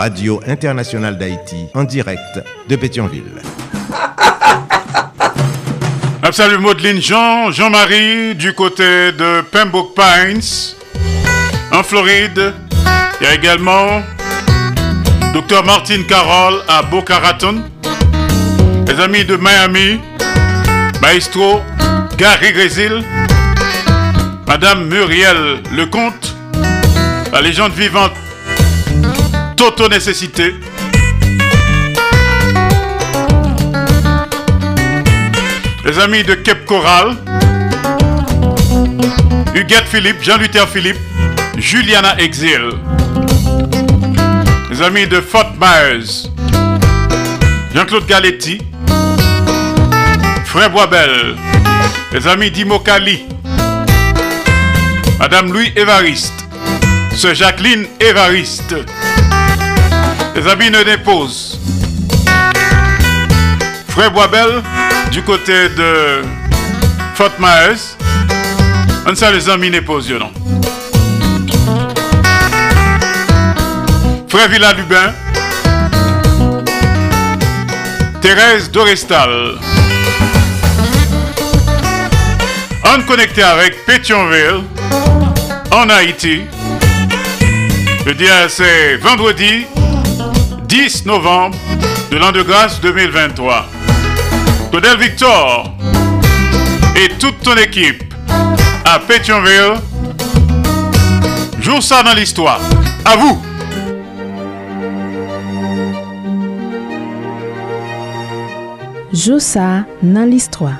Radio Internationale d'Haïti, en direct de Pétionville. Salut Maudeline Jean, Jean-Marie, du côté de Pembroke Pines, en Floride. Il y a également Dr Martin Carroll à Boca Raton. Les amis de Miami, Maestro Gary Grésil, Madame Muriel Lecomte, la légende vivante Toto Nécessité. Les amis de Cape Coral, Huguette Philippe, Jean-Luther Philippe, Juliana Exil. Les amis de Fort Myers, Jean-Claude Galetti, Frère Boisbel, les amis d'Imokali, Madame Louis Évariste, Sœur Jacqueline Évariste, les amis ne déposent, Frère Boisbel, du côté de Fort Myers, on sait les amis ne non. Frère Villa Lubin, Thérèse Dorestal. On connecté avec Pétionville, en Haïti. Je dis c'est vendredi 10 novembre de l'an de grâce 2023. Claudel Victor et toute ton équipe à Pétionville. Joue ça dans l'histoire. À vous! Josa dans l'histoire.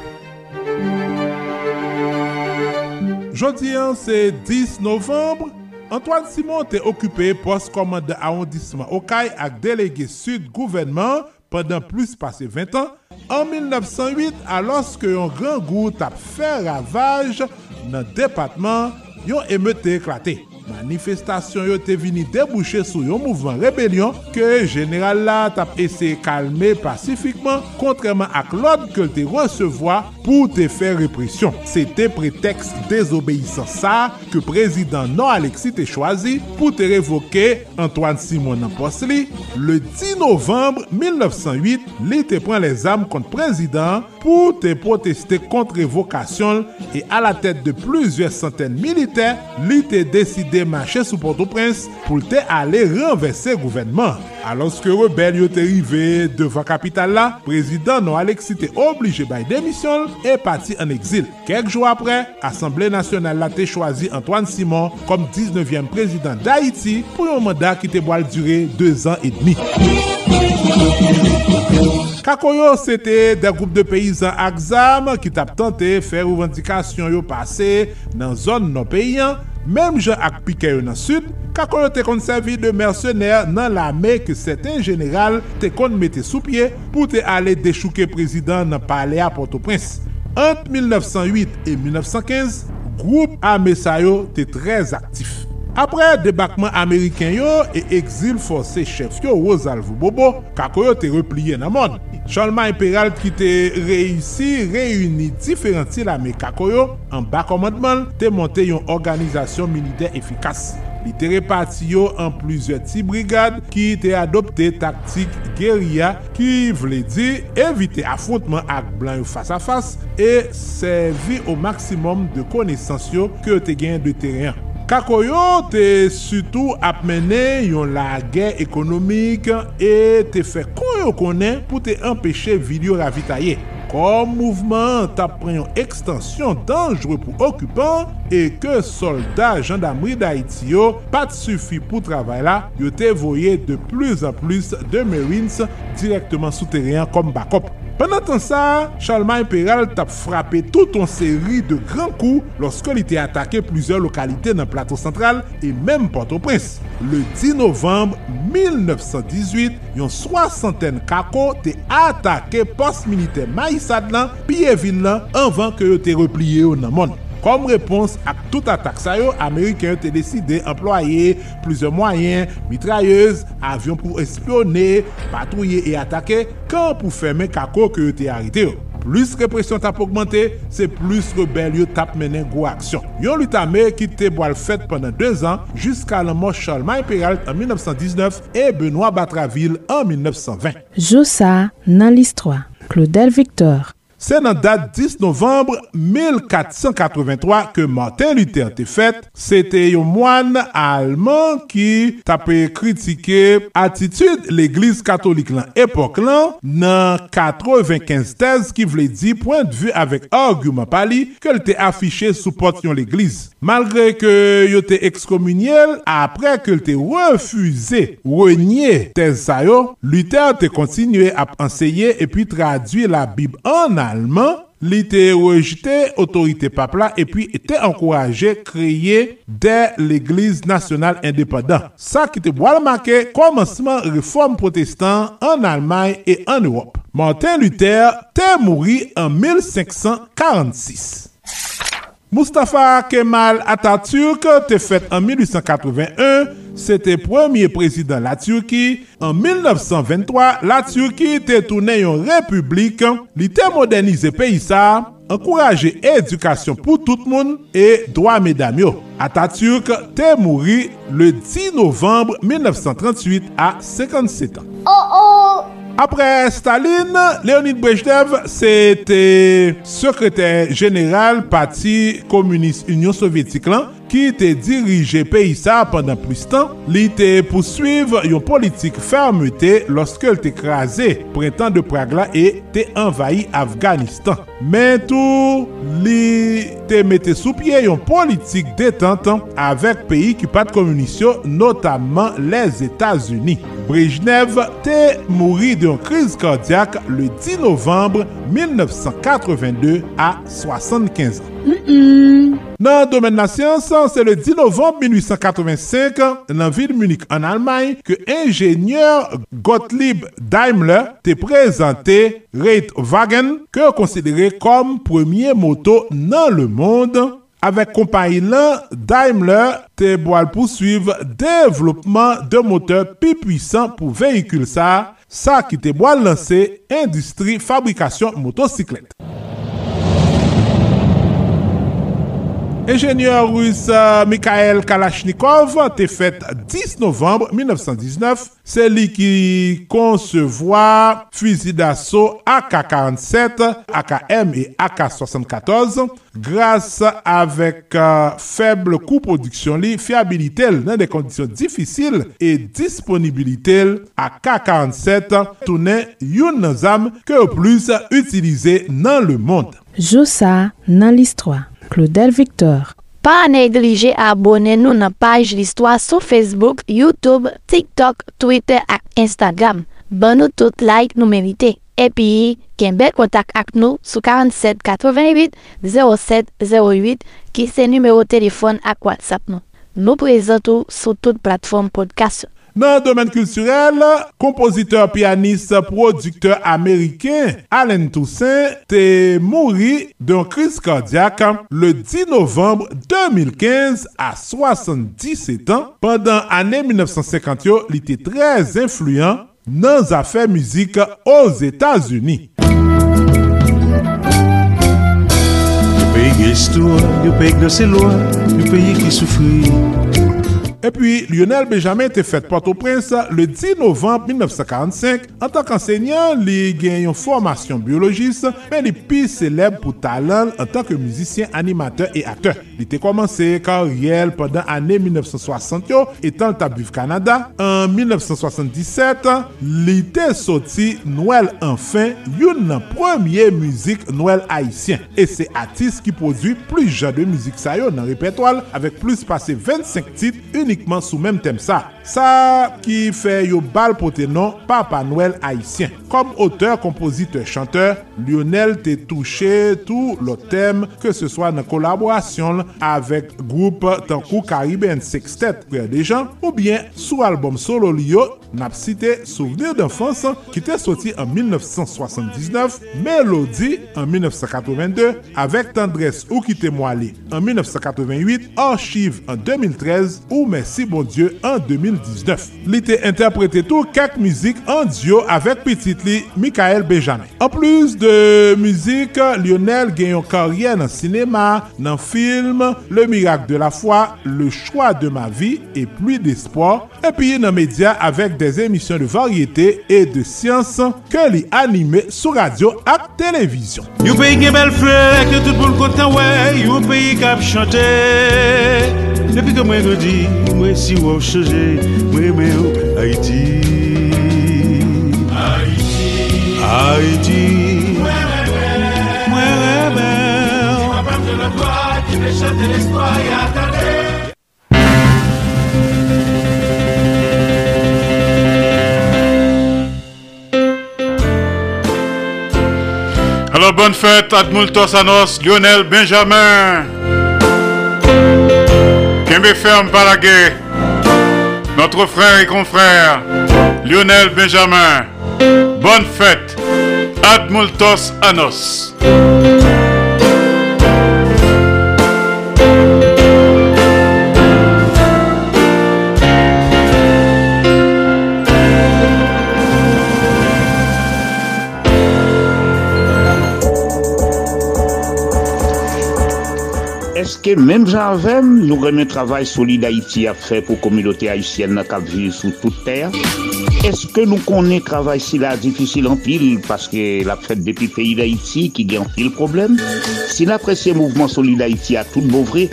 Jeudi, c'est 10 novembre. Antoine Simon était occupé poste commandant arrondissement Okaï avec délégué sud gouvernement pendant plus passé 20 ans. En 1908, alors que un grand groupe a fait ravage dans le département, yon émeute éclaté. Manifestasyon yo te vini debouche sou yon mouvman rebelyon ke general la tap ese kalme pasifikman kontreman ak lod ke te resevoa pou te fe represyon. Se te preteks desobeysan sa ke prezident non Alexis te chwazi pou te revoke Antoine Simon nan pos. Le 10 novembre 1908, li te pren les am kont prezident pou te proteste kont revokasyon e a la tèt de plouzouer santèn militer, li te deside mache sou Port-au-Prince pou te ale renverse gouvenman. Alons ke rebel yo te rive devan kapital la, prezident nou Alexi te oblige bay demisyon e pati an exil. Kek jou apre, Assemble Nationale la te chwazi Antoine Simon kom 19e prezident d'Haïti pou yon mandat ki te boal dure 2 an et demi. Kakoyo, c'était des groupes de paysans Axam qui tap tenté faire revendication yo passé dans zone non paysan, même Jean ak piqué yo dans sud, Kakoyo te kon servi de mercenaire nan l'armée que certains général te kon mette sous pied pour te aller déchouquer président nan palais à Port-au-Prince. Entre 1908 et 1915, groupe armé sa yo te très actif. Apre debakman Ameriken yo e exil force chef yo Rosalvo Bobo, kako yo te repliye nan mon. Chanlman imperyal ki te reisi, reyuni diferentil ame kako yo, an ba komandman te monte yon organizasyon militer efikas. Li te repati yo an plizye ti brigade ki te adopte taktik geria ki vle di evite afrontman ak blan yo fasa fasa e servi o maksimum de konesans yo ke te gen de teryen. Kakoyo te sutou apmene yon la gen ekonomik e te fe konyo konen pou te empeshe video ravitaye. Kom mouvment tap pren yon ekstansyon danjre pou okupan e ke soldat jandamri da iti yo pat sufi pou travay la, yo te voye de plus an plus de marines direktman souterien kom bakop. Pendantan sa, Charlemagne Peral tap frape tout an seri de gran kou loske li te atake plizor lokalite nan plato sentral e menm Port-au-Prince. Le 10 novembre 1918, yon soasanten kako te atake pos milite Maïsad lan piye vin lan anvan ke yo te repliye yo nan moun. Kom repons ak tout atak sa yo, Ameriken te deside employe plize mwayen, mitrayez, avyon pou espyonne, patrouye e atake, kan pou feme kako ke yo te harite yo. Plus represyon tap augmente, se plus rebel yo tap menen gwo aksyon. Yon luta me ki te boal fet pendant 2 an, jiska la mò Charlemagne Imperial en 1919 e Benoît Batraville en 1920. Joussa nan list 3. Claudel Victor c'est dans date 10 novembre 1483 que Martin Luther était fait. C'était un moine allemand qui tapé critiquer attitude l'église catholique dans époque là dans 95 thèses qui voulait dire point de vue avec argument pali qu'elle était affiché sous portion l'église. Malgré que yo était excommunié après que était refusé renier thèse Luther a continué à enseigner et puis traduire la Bible en allemand il était rejeté autorité papale et puis était encouragé créer dès l'église nationale indépendante. Ça qui était bien marqué commencement réforme protestant en Allemagne et en Europe. Martin Luther était mort en 1546. Mustafa Kemal Atatürk était fait en 1881, c'était premier président de la Turquie. En 1923, la Turquie était tournée en république. Il était modernisé pays ça, encouragé éducation pour tout le monde et droit mesdames. yo. Atatürk était mort le 10 novembre 1938 à 57 ans. Après Staline, Leonid Brezhnev, c'était secrétaire général parti communiste Union soviétique là, ki te dirije peyisa pandan plis tan, li te pousuiv yon politik fermete loske l te krasi prentan de Prague la e te envayi Afganistan. Men tou li te mette sou pye yon politik detantan avek peyi ki pat komunisyon notaman les Etats-Unis. Brejnev te mouri de yon kriz kardyak le 10 novembre 1982 a 75 ans. Mm -mm. Domaine de la science, c'est le 10 novembre 1885, dans la ville de Munich, en Allemagne, que ingénieur Gottlieb Daimler t'a présenté Reitwagen, que considéré comme premier moto dans le monde. Avec compagnie là, Daimler te boit poursuivre développement de moteurs plus puissants pour véhicules ça, ça qui te boit lancer industrie fabrication motocyclette. Ingénieur russe euh, Mikhail Kalachnikov te fait 10 novembre 1919. C'est lui qui concevoir fusil d'assaut AK-47, AKM et AK-74 grâce avec euh, faible coût production li, fiabilité dans des conditions difficiles et disponibilité AK-47 tourne une zam que plus utilisé dans le monde. Josa dans l'histoire. Claudel Victor. Pa neglije abone nou nan page l'histoire sou Facebook, Youtube, TikTok, Twitter ak Instagram. Ban nou tout like nou merite. Epi, ken bel kontak ak nou sou 47 88 07 08 ki se numero telefon ak WhatsApp nou. Nou prezentou sou tout platform podcast. Dans le domaine culturel, compositeur, pianiste, producteur américain Allen Toussaint est mort d'une crise cardiaque le 10 novembre 2015 à 77 ans. Pendant l'année 1950, il était très influent dans les affaires musique aux États-Unis. Le pays le pays de le pays qui. Et puis, Lionel Benjamin était fait Port-au-Prince le 10 novembre 1945. En tant qu'enseignant, il gagne une formation biologiste, mais il est plus célèbre pour talent en tant que musicien, animateur et acteur. Il était commencé carrière pendant l'année 1960 yo, étant Tabif Canada. En 1977, il était sorti Noël enfin, une première musique Noël haïtien. Et c'est artiste qui produit plus genre de musique dans le répertoire avec plus passé 25 titres uniquement sous même thème ça. Sa ki fe yo bal pote non Papa Noel Haitien. Kom auteur, kompoziteur, chanteur, Lionel te touche tou lo tem ke se swa nan kolaborasyon avek group tankou Caribbean Sextet kwe de jan ou bien sou albom solo li yo nap site Souvenir d'enfance ki te soti an 1979, Melody an 1982, Avek Tendresse ou Kite Moali an 1988, Archive an 2013 ou Merci Bon Dieu an 2013. 2019. Li te interprete tou kak mizik an duo avek li Benjamin. An plus de mizik, Lionel genyon karyen nan sinema, nan film, Le Miracle de la Foi, Le Choix de ma Vie et Pluie d'Espoir, epi nan media avek des emisyon de variété et de science ke li anime sou radio ak televizyon. Yon peyi gen bel fleur ke tout pou l'kontan wè Yon peyi kap chante. Depi ke mwen godi Mwen si wou chanje Mwen men ou Haiti. Haiti. Haiti. Mwen rebel Mwen de la gloire Qui me chante l'espoir et attendez Bonne fête à Multos Anos, Lionel Benjamin. Kembe ferme par la guerre. Notre frère et confrère, Lionel Benjamin. Bonne fête. Ad Multos Anos. Eske menm jan avem nou remen travay solide Haiti a fe pou komilote Haitienne na kap vive sou tout ter? Eske nou konen travay si la difisil an parce que la fet depi peyi da iti ki gen pil problem? Si la presye mouvman soli da iti a tout bovre,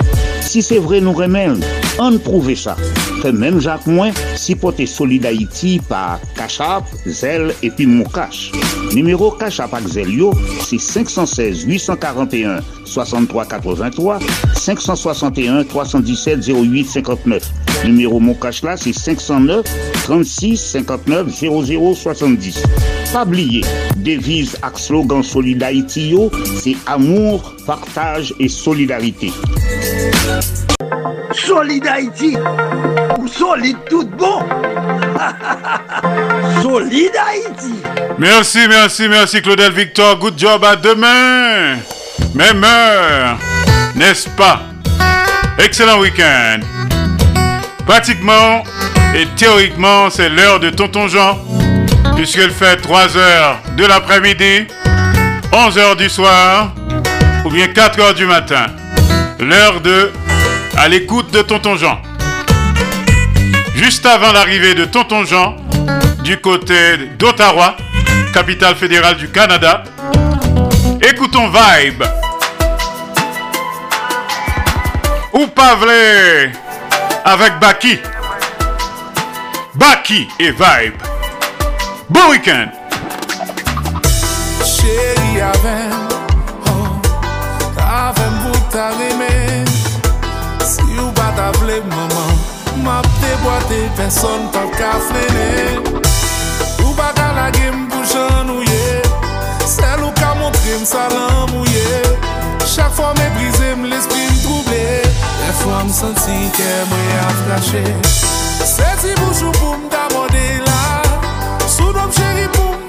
si se vre nou remen, an prouve ça. Fe même Jacques mwen, si pote soli da iti pa Kachap, Zel epi Moukache. Numero Kachap ak Zel yo, c'est 516-841-6383, 561-317-0859. Numero Moukache la, se 509 36 69 00 70. Pas oublier, devise avec slogan Solidarité, c'est amour, partage et solidarité. Solid Haïti, ou solide tout bon. solide Haïti. Merci, merci, merci Claudel Victor. Good job à demain. Même heure, n'est-ce pas? Excellent week-end. Pratiquement et théoriquement, c'est l'heure de Tonton Jean, puisqu'il fait 3 heures de l'après-midi, 11 heures du soir, ou bien 4 heures du matin. L'heure de à l'écoute de Tonton Jean. Juste avant l'arrivée de Tonton Jean, du côté d'Ottawa, capitale fédérale du Canada, écoutons Vibe. Ou pas vrai? Avec Baki. Baki et Vibe. Bon week-end. Chérie avem, oh, avem pou ta reme Si ou pa ta vle maman, map te boate, person pa ka frene Ou pa ka lage m pou jan ouye, sel ou ka montre m salan mouye Chak fwa me l'esprit Fwa m senti ke mwen a flashe Se ti bouchou pou m damode la Sou dom cheri pou m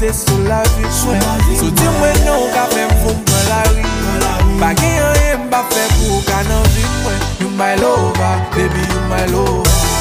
Mante sou la vi Sou Souti mwen nou ka fèm foun mwen la ri. Pa gen yon yon ba fèm pou ka nan vi mwen. You my lover, baby you my lover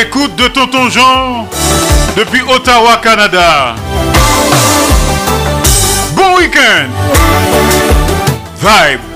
l'écoute de Tonton Jean, depuis Ottawa, Canada. Bon week-end. Vibe.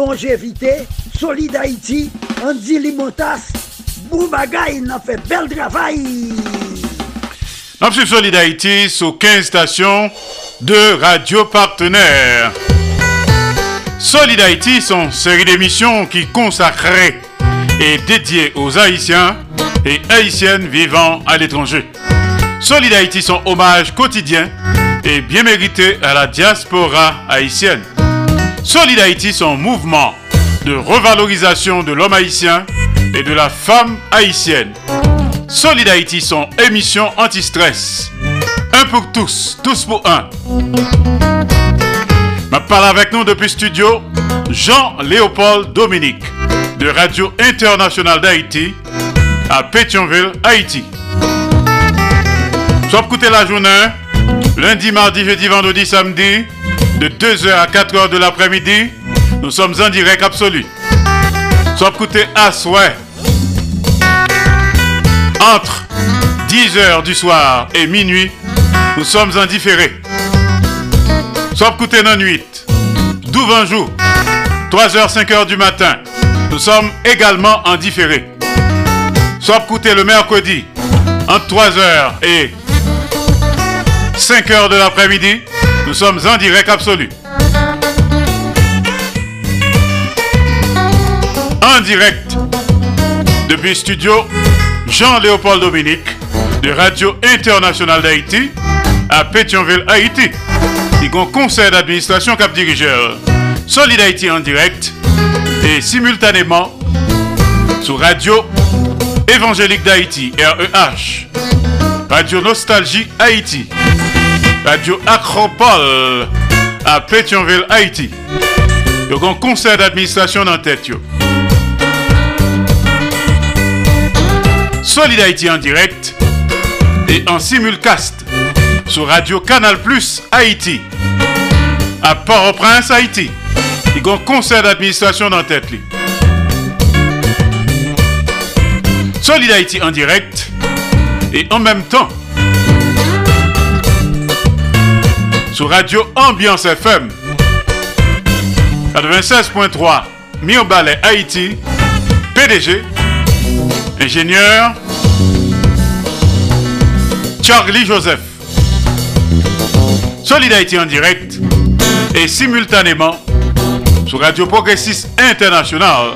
Longévité. Solid Haïti, Andy Limotas. Boubagaï, il a fait bel travail. Nous sommes Solid Haïti sur 15 stations de radio partenaires. Solid Haïti sont série d'émissions qui consacrées et dédiées aux Haïtiens et Haïtiennes vivant à l'étranger. Solid Haïti son hommage quotidien et bien mérité à la diaspora haïtienne. Solid Haïti son mouvement de revalorisation de l'homme haïtien et de la femme haïtienne. Solid Haïti son émission anti-stress. Un pour tous, tous pour un. Ma parle avec nous depuis studio Jean-Léopold Dominique de Radio Internationale d'Haïti à Pétionville, Haïti. Soit écouter la journée, lundi, mardi, jeudi, vendredi, samedi, de 2h à 4h de l'après-midi, nous sommes en direct absolu. Soit écouter à souhait entre 10h du soir et minuit, nous sommes en différé. Soit écouter dans nuit, 12 jours, 3h, 5h du matin, nous sommes également en différé. Soit écouter le mercredi, entre 3h et 5h de l'après-midi, nous sommes en direct absolu. En direct depuis studio Jean-Léopold Dominique de Radio Internationale d'Haïti à Pétionville, Haïti. Il y a un conseil d'administration cap dirigeur Solid Haïti en direct et simultanément sur Radio Évangélique d'Haïti, REH, Radio Nostalgie Haïti, Radio Acropole à Pétionville, Haïti. Il y a un conseil d'administration dans tête. Solid Haïti en direct et en simulcast sur Radio Canal Plus Haïti à Port-au-Prince, Haïti. Il y a un conseil d'administration dans tête. li. Solid Haïti en direct et en même temps sur Radio Ambiance FM 96.3 Mirbalet Haïti. PDG ingénieur. Charlie Joseph. Solid Haïti en direct et simultanément sur Radio Progressiste International.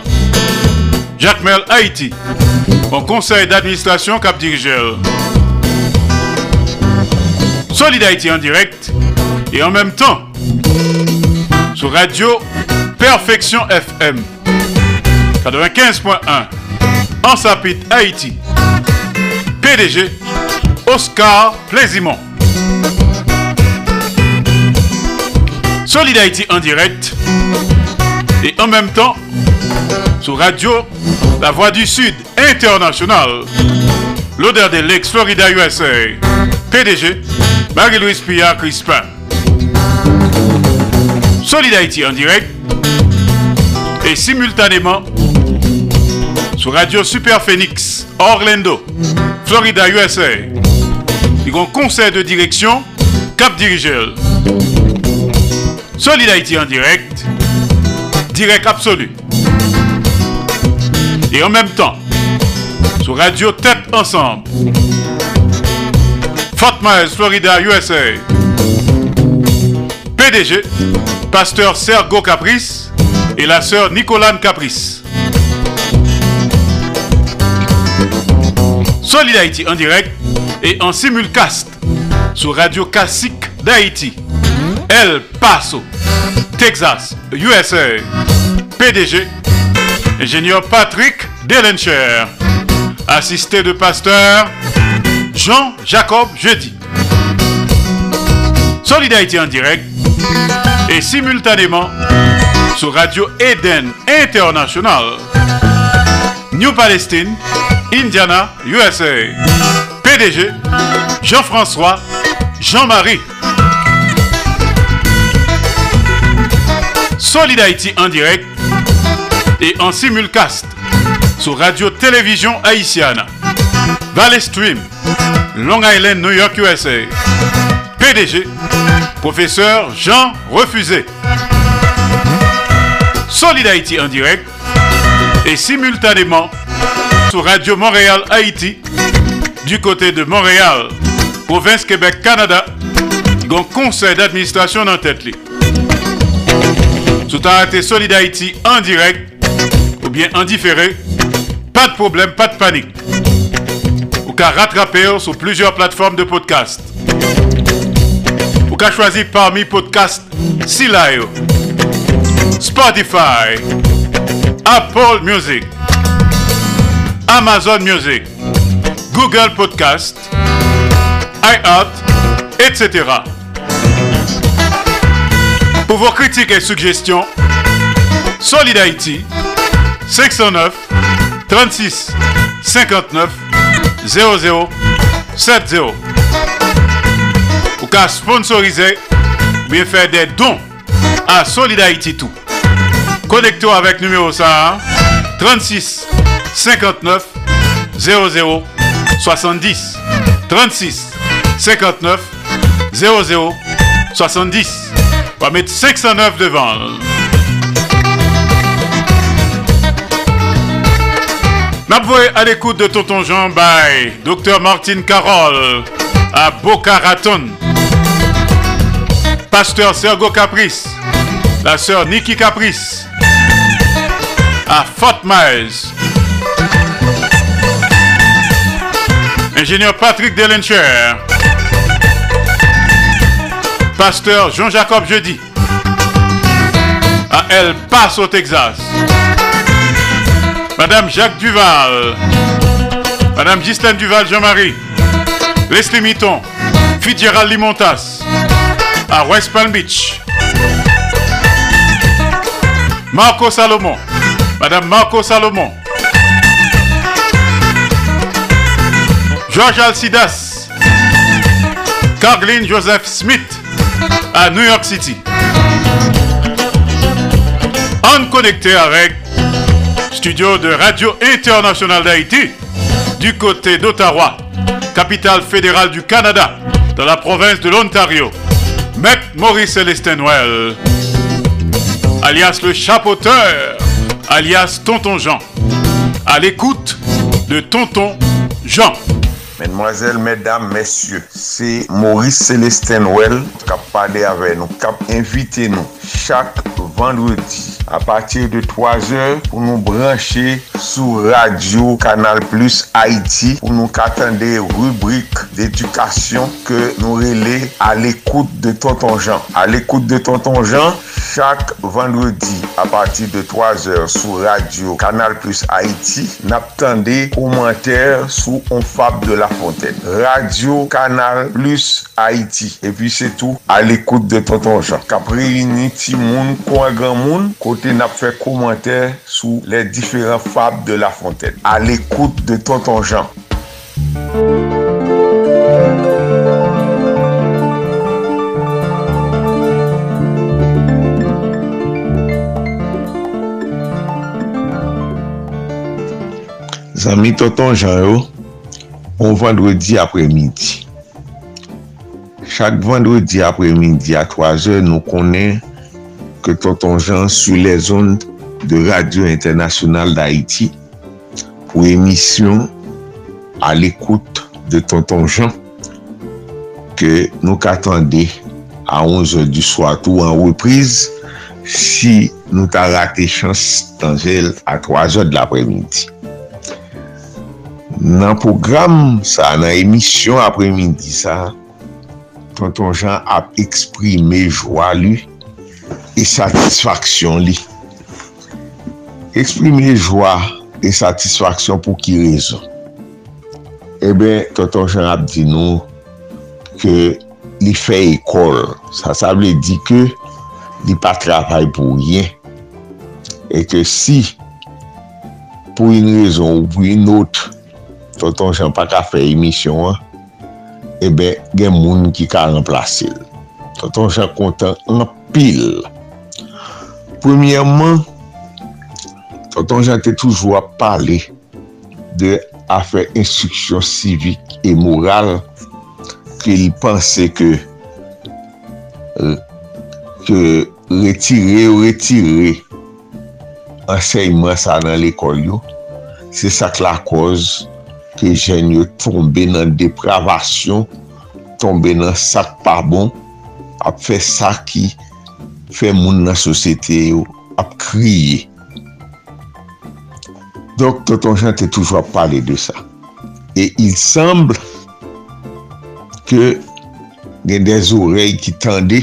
Jacques Mel Haïti. Mon conseil d'administration cap dirigeur Solid Haïti en direct et en même temps sur Radio Perfection FM 95.1 en Sapit Haïti PDG Oscar Plaisimont Solid Haïti en direct Et en même temps, sur Radio La Voix du Sud International, l'odeur des Lakes Florida USA, PDG, Marie-Louise Pia Crispin. Solid Haïti en direct et simultanément sur Radio Super Phoenix, Orlando, Florida, USA. Il y a un conseil de direction, Cap Dirigel. Solid Haïti en direct, direct absolu. Et en même temps, sur Radio Tête Ensemble, Fort Myers, Florida, USA. PDG, pasteur Sergo Caprice et la sœur Nicolane Caprice. Solid Haïti en direct et en simulcast sur Radio Classique d'Haïti. El Paso, Texas, USA. PDG, ingénieur Patrick Delencher. Assisté de pasteur Jean-Jacob Jeudi. Solid Haïti en direct et simultanément sur Radio Eden International. New Palestine, Indiana, USA. PDG, Jean-François, Jean-Marie. Solid Haïti en direct et en simulcast sur Radio Télévision Haïtienne. Valley Stream, Long Island, New York, USA. PDG, professeur Jean Refusé. Solid Haïti en direct et simultanément sur Radio Montréal Haïti du côté de Montréal, province Québec, Canada, un conseil d'administration en tête. Sous arrêté Solid Haïti en direct ou bien en différé, pas de problème, pas de panique. Ou qu'à rattraper sur plusieurs plateformes de podcast. Ou qu'à choisir parmi podcast Silayo, Spotify, Apple Music, Amazon Music, Google Podcast, iHeart, etc. Pour vos critiques et suggestions, Solid Haïti 509 36 59 00 70 ou qu'à sponsoriser, bien faire des dons à Solid Haïti tout. Connectez avec numéro ça 36 59 00 70 36 59 00 70 on va mettre 509 devant. N'avouez à l'écoute de Tonton Jean by Dr Martine Carole à Boca Raton. Pasteur Sergo Caprice, la sœur Nikki Caprice à Fort Myers. Ingénieur Patrick Delencher. Pasteur Jean-Jacob Jeudi à El Paso, Texas. Madame Jacques Duval. Madame Ghislaine Duval Jean-Marie. Leslie Mitton. Fitzgerald Limontas. À West Palm Beach. Marco Salomon. Madame Marco Salomon. George Alcidas. Carlin Joseph Smith à New York City. En connecté avec studio de Radio Internationale d'Haïti du côté d'Ottawa, capitale fédérale du Canada, dans la province de l'Ontario. Maître Maurice Célestin Noël, alias le chapeauteur, alias Tonton Jean, à l'écoute de Tonton Jean. Mesdemoiselles, mesdames, messieurs, c'est Maurice Célestin Noël qui a parlé avec nous, qui a invité nous chaque vendredi a patir de 3 or pou nou branche sou radio Kanal Plus Haiti pou nou katande rubrik d'edukasyon ke nou rele al ekoute de Tonton Jean. Al ekoute de Tonton Jean, chak vendredi a patir de 3 or sou radio Kanal Plus Haiti nap tande komenter sou On Fab de la Fontaine. Radio Kanal Plus Haiti. E pi se tou al ekoute de Tonton Jean. Kapre yini ti moun, kwa gran moun, kwa kote nap fè komantè sou lè diferent fab de La Fontaine. A l'ekoute de Tonton Jean. Zami Tonton Jean yo, on vendredi apremidi. Chak vendredi apremidi a 3 je nou konen que Tonton Jean sous les ondes de Radio Internationale d'Haïti pour émission à l'écoute de Tonton Jean que nous qu'attendez à 11h du soir tout en reprise si nous t'a raté chance dans elle à 3h de l'après-midi. Nan program sa, nan emisyon apremidi sa, Tonton Jean ap eksprime jwa li e satisfaksyon li. Eksprime jwa e satisfaksyon pou ki rezon. Ebe, Tonton Jean Abdi nou ke li fe ekol. Sa sa vle di ke li pa trapay pou yen. E ke si pou yon rezon ou pou yon not, Tonton Jean pa ka fe emisyon an, ebe gen moun ki ka remplase. Tonton Jean kontan an pil Premièrement, tonton Jean te toujou a pale de afe instruksyon sivik e moral ke li panse ke ke retire ou retire anseyman sa nan l'ekol yo. Se sak la koz ke jen yo tombe nan depravasyon tombe nan sak pa bon ap fe sak ki fè moun nan sosyete yo ap kriye. Donk, Tonton Jean te toujwa pale de sa. E il semble ke gen den zorey ki tende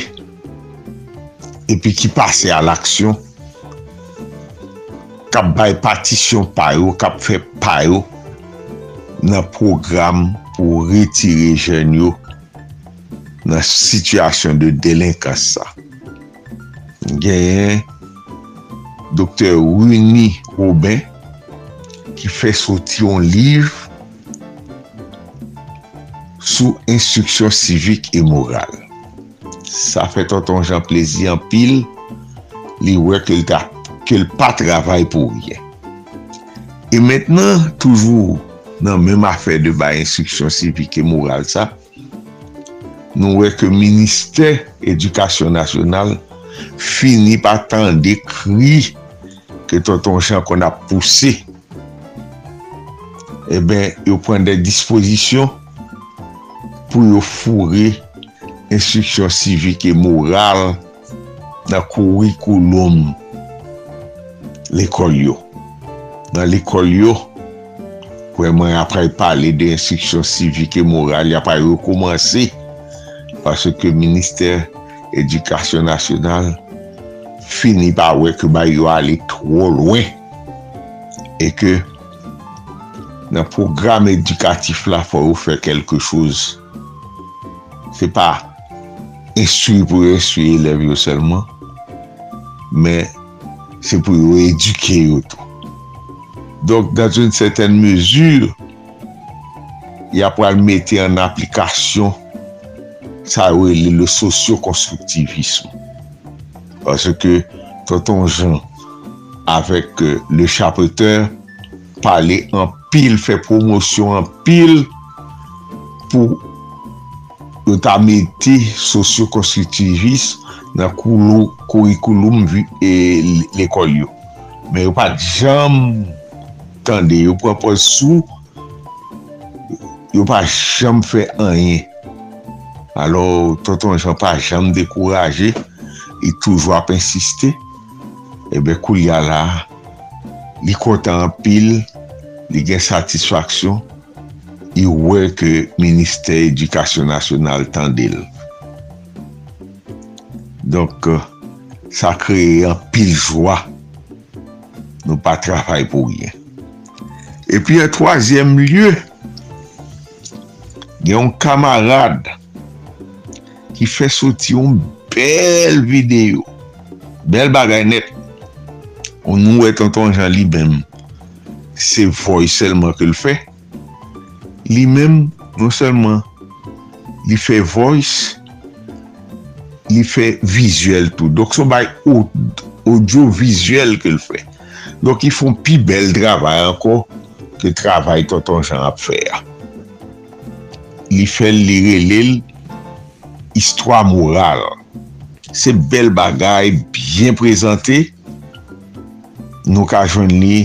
epi ki pase al aksyon kap bay patisyon payo, kap fe payo nan program pou retire jen yo nan sityasyon de delinkas sa. genyen Dr. Winnie Robin ki fè soti yon liv sou instruksyon sivik e moral. Sa fè tonton jan plezi an pil li wè ke l pa travay pou yè. E mètnen toujou nan mèm afè de ba instruksyon sivik e moral sa, nou wè ke Ministè Edukasyon Nasyonal fini pa tan de kri ke tonton chan kon ap pousse. E eh ben, yo pren de disposisyon pou yo fure instruksyon sivik e moral nan kouri koulom l'ekol yo. Nan l'ekol yo, Mwen apre pale de instruksyon sivik e moral, apay yo komanse, parce ke minister edikasyon nasyonal fini pa wè ke ba yo ale tro lwen e ke nan program edikatif la fò ou fè kelke chouz se pa insuy pou insuy elev yo selman men se pou yo eduke yo tou donk dan joun seten mezur ya pou al mette an aplikasyon sa wè lè le sosyo-konstruktivisme. Pase ke tonton Jean avèk le chapeteur pale an pil, fè promosyon an pil pou yo ta notamete sosyo-konstruktivisme nan kourikouloum mvi e l'ekol yo. Men yo pa jam tande, yo propos sou yo pa jam fè anye. Alors, tonton jan pa jam dekouraje, e toujwa ap insiste, ebe eh kou li ala, li kontan pil, li gen satisfaksyon, i wè ke Ministè Edukasyon Nasyonal tan del. Donk, sa kreye an pil jwa, nou pa trafay pou gen. E pi an troasyem lye, gen yon kamarade ki fè soti yon bel videyo. Bel bagay net. On nou wè tonton jan li bèm. Se voy selman ke l fè. Li mèm, non selman, li fè voice, li fè vizuel tout. Dok son bay audio vizuel ke l fè. Dok y fon pi bel travay anko ke travay tonton jan ap fè ya. Li fè li relil histwa moral. Se bel bagay, bien prezante, nou ka jwen li,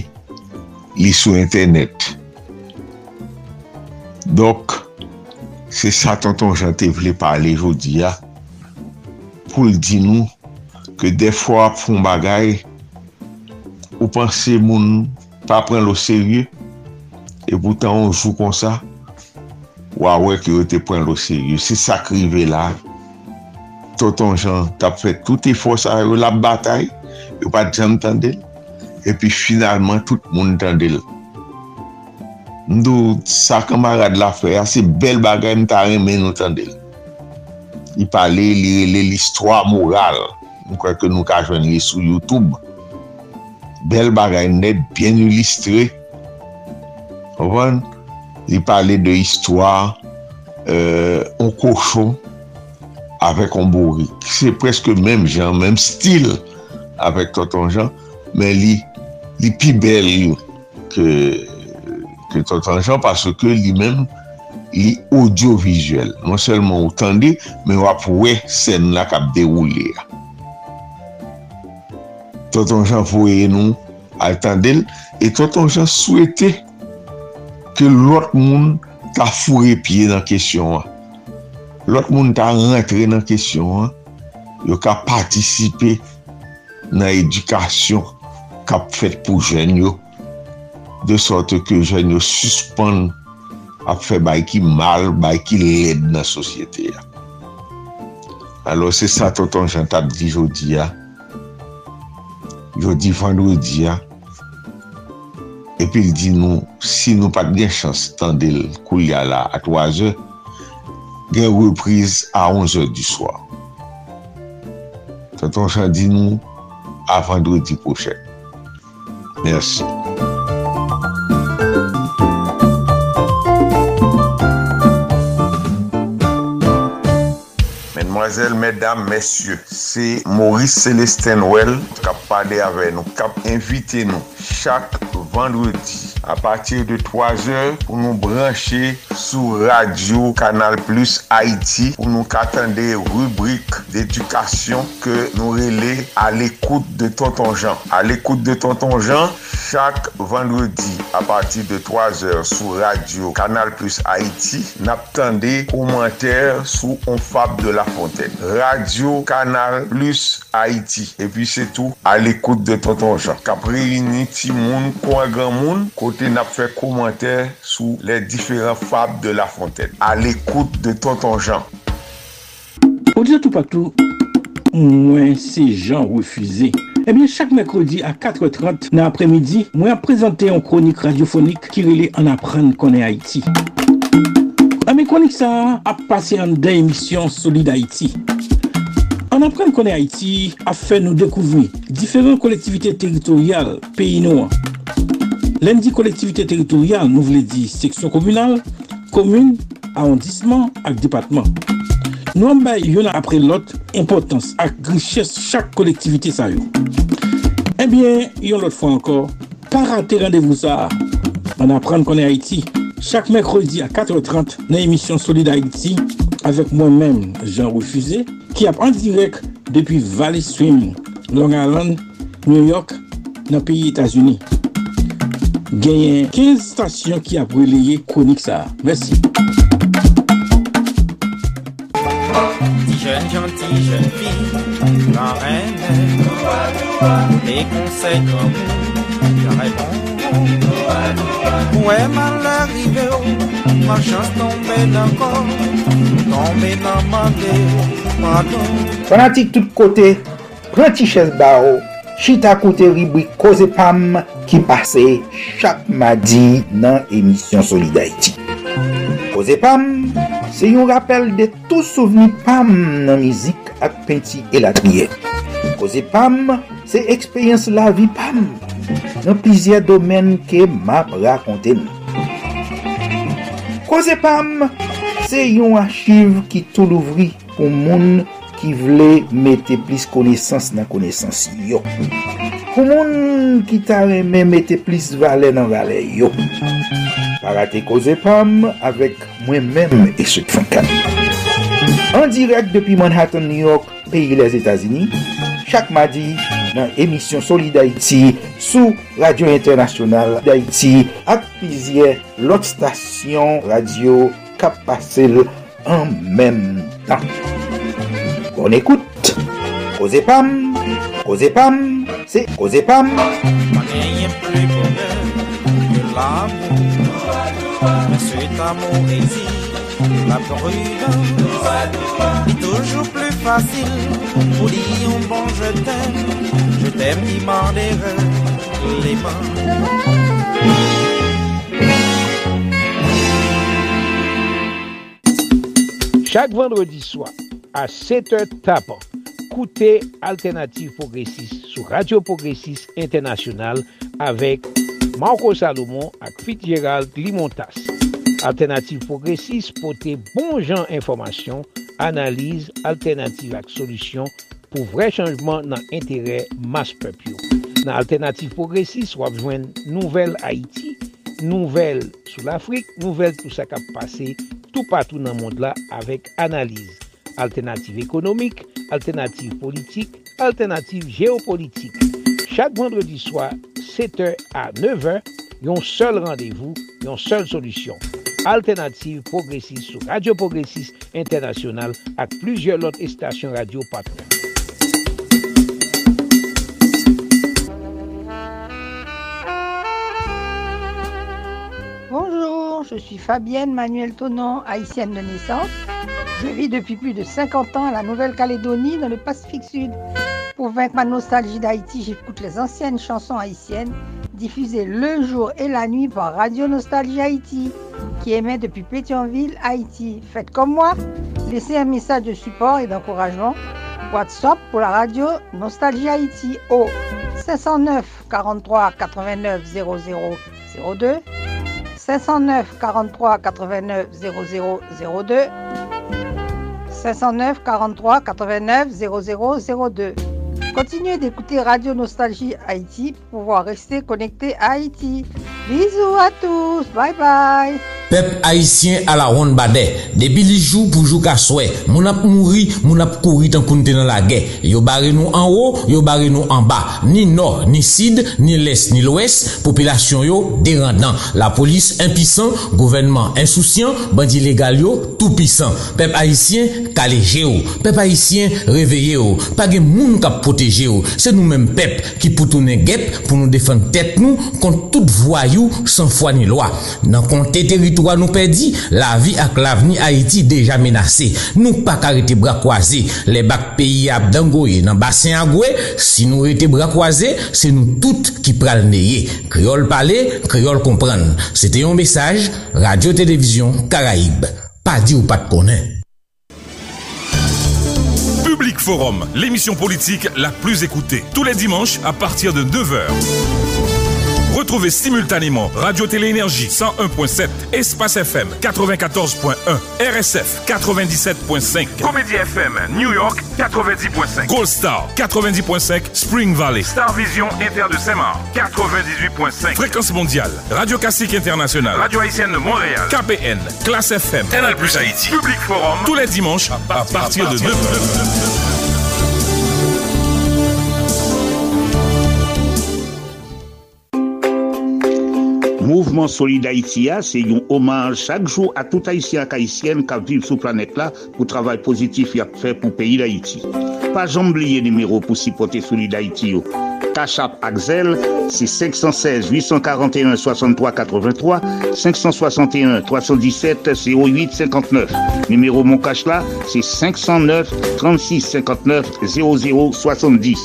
li sou internet. Dok, se sa tonton jante vle pale jodi ya, pou l di nou, ke defwa pou bagay, ou panse moun pa pren lo serye, e boutan ou jou kon sa, wawè ki yo te pren lo seryo. Se krive la, Toton Jean tap fè touti fòs a yo la batay, yo pa djan tendel, epi finalman tout moun tendel. Ndou sa kamarad la fè, ase bel bagay mta remen nou tendel. I pale li l'histoire moral, mwen kwa ke nou ka jwen li sou Youtube. Bel bagay net, bien ilistre. Ovan? li pale de histwa euh, on koshon avèk an bouri. Se preske mèm jan, mèm stil avèk Tonton Jean, men li, li pi bel ke, ke Tonton Jean ke li mèm li audiovisuel. Non selman ou tande, men wap wè sen la kap deroule ya. Tonton Jean fwoye nou al tande, et Tonton Jean souwete ke lot moun ta fure pie nan kesyon an. Lot moun ta rentre nan kesyon an, yo ka patisipe nan edukasyon kap fet pou jen yo, de sote ke jen yo suspon ap fe bay ki mal, bay ki led nan sosyete ya. Alo se sa toton jan tab di jodi ya, jodi vandou ya, epi l di nou, si nou pat gen chans tan del kou li ala a 3 e, gen reprise a 11 e du swa. Tonton chan di nou, a vendredi pochè. Mersi. Meddam, mesye, se Maurice Celestin Well kap pade ave nou, kap invite nou chak vendredi a patir de 3 eur pou nou branche sou radio Kanal Plus Haiti pou nou katande rubrik d'edukasyon ke nou rele a l'ekoute de Tonton Jean. A l'ekoute de Tonton Jean, chak vendredi a patir de 3 eur sou radio Kanal Plus Haiti, naptande komenter sou Onfab de la Fontaine. l'antenne. Radio Kanal Plus Haïti. E pi se tou al ekoute de Tonton Jean. Kapre yini ti moun kwa gran moun kote nap fe komantè sou le diferent fab de La Fontaine. Al ekoute de Tonton Jean. O diyo tou patou, mwen se Jean refuze. Ebyen, eh chak mekrodi a 4.30 nan apremidi, mwen ap prezante yon kronik radyofonik ki rele an apren konen Haiti. Ame konik sa ap pase an den emisyon Solid Haiti. An apren konen Haiti ap fe nou dekouvri diferent kolektivite teritorial peyi nou an. Lendi kolektivite teritorial nou vle di seksyon komunal, komun, arondisman ak depatman. Nou an bay yon apre lot impotans ak griches chak kolektivite sa yo. Ebyen, yon lot fwa ankor, para te randevou sa. An apren konen Haiti. Chak mekrodi a 4.30 nan emisyon Solid Haiti, avek mwen men, Jean Refusé, ki ap an direk depi Valley Swim, Long Island, New York, nan piyi Etasuni. genyen 15 stasyon ki ap releye konik sa. Mersi. Ti jen janti jen fi, la rene, le konsey komou, la repon. Mwen mal arrive ou Ma chans tombe nan kon Tombe nan mande Pardon. Fanatik tout kote Pranti ches ba ou. Chita koute ribwi Koze Pam Ki pase chak madi Nan emisyon Solidarity Koze Pam Se yon rappel de tou souveni Pam Nan mizik ak penti elatriye Koze Pam Se ekspeyens la vi Pam. nan plizye domen ke map rakonte nou. Koze pam, se yon achiv ki tou louvri pou moun ki vle mette plis konesans nan konesans yo. Pou moun ki tare men mette plis vale nan vale yo. Parate koze pam avek mwen men eswek fankan. An direk depi Manhattan, New York, peyi les Etasini, chak madi, nan emisyon Solid Haiti sou Radio Internasyonal d'Haïti ak pizye lot stasyon radio kap pasel an menm tan. Bon ekoute, Koze Pam, Koze Pam, se Koze Pam. Mwenye pli bonel, yon l'amou, mwen se t'amou ezi, toujours plus facile je t'aime. Les. Chaque vendredi soir, à 7h tapant, Côté Alternative Progressiste sur Radio Progressiste International avec Marco Salomon et Fitzgerald Limontas. Alternative Progressive pote bon jan informasyon, analize, alternative ak solusyon pou vre chanjman nan entere mas pep yo. Nan Alternative Progressive wap jwen nouvel Haiti, nouvel sou l'Afrique, nouvel tout sa kap pase tout patou nan mond la avek analize. Alternative ekonomik, alternative politik, alternative geopolitik. Chak vendredi swa, 7h a 9h, yon sol randevou, yon sol solusyon. Alternative Progressiste sou Radio Progressiste Internasyonal ak plujye lot estasyon radio patron. Je suis Fabienne Manuel Tonon, haïtienne de naissance. Je vis depuis plus de 50 ans à la Nouvelle-Calédonie dans le Pacifique Sud. Pour vaincre ma nostalgie d'Haïti, j'écoute les anciennes chansons haïtiennes diffusées le jour et la nuit par Radio Nostalgie Haïti, qui émet depuis Pétionville, Haïti. Faites comme moi, laissez un message de support et d'encouragement. WhatsApp pour la radio Nostalgie Haïti au 509 43 89 00 02 509 43 89 00 02 509 43 89 00 02 Continuez d'écouter Radio Nostalgie Haïti pour pouvoir rester connecté à Haïti. Bisous à tous, bye bye. Pep Haitien ala ron bade, debi li jou pou jou kaswe, moun ap mouri, moun ap kouri tan kounte nan la ge. Yo bare nou an ou, yo bare nou an ba. Ni nor, ni sid, ni les, ni lwes, populasyon yo derandan. La polis impisan, gouvenman insousyan, bandi legal yo toupisan. Pep Haitien kaleje yo, pep Haitien reveye yo, page moun kap proteje yo. Se nou men pep ki poutounen gep pou nou defen tet nou kont tout voyou san fwa ni lwa. Nan konte teritory teritwa nou pedi, la vi ak lavni Haiti deja menase. Nou pa karete brakwaze, le bak peyi ap dangoye nan basen agwe, si nou rete brakwaze, se nou tout ki pral neye. Kriol pale, kriol kompran. Sete yon mesaj, Radio Televizyon Karaib. Pa di ou pat konen. Public Forum, l'émission politique la plus écoutée, tous les dimanches à partir de 9h. Retrouvez simultanément Radio Télé Énergie 101.7, Espace FM 94.1, RSF 97.5, Comédie FM New York 90.5, Gold Star 90.5, Spring Valley, Star Vision Inter de Saint-Marc 98.5, Fréquence mondiale, Radio Classique International, Radio Haïtienne de Montréal, KPN, Classe FM, Canal Plus Haïti, Public Forum, tous les dimanches à partir de 9h. Mouvement Solid Haïti c'est un hommage chaque jour à tout haïtien et haïtienne qui vivent sur planète là pour travail positif qu'il a fait pour le pays d'Haïti. Pas oublier numéro pour supporter Solid Haïti. yo. Cachap Axel, c'est 516 841 63 83 561 317 08 59. Numéro mon là, c'est 509 36 59 00 70.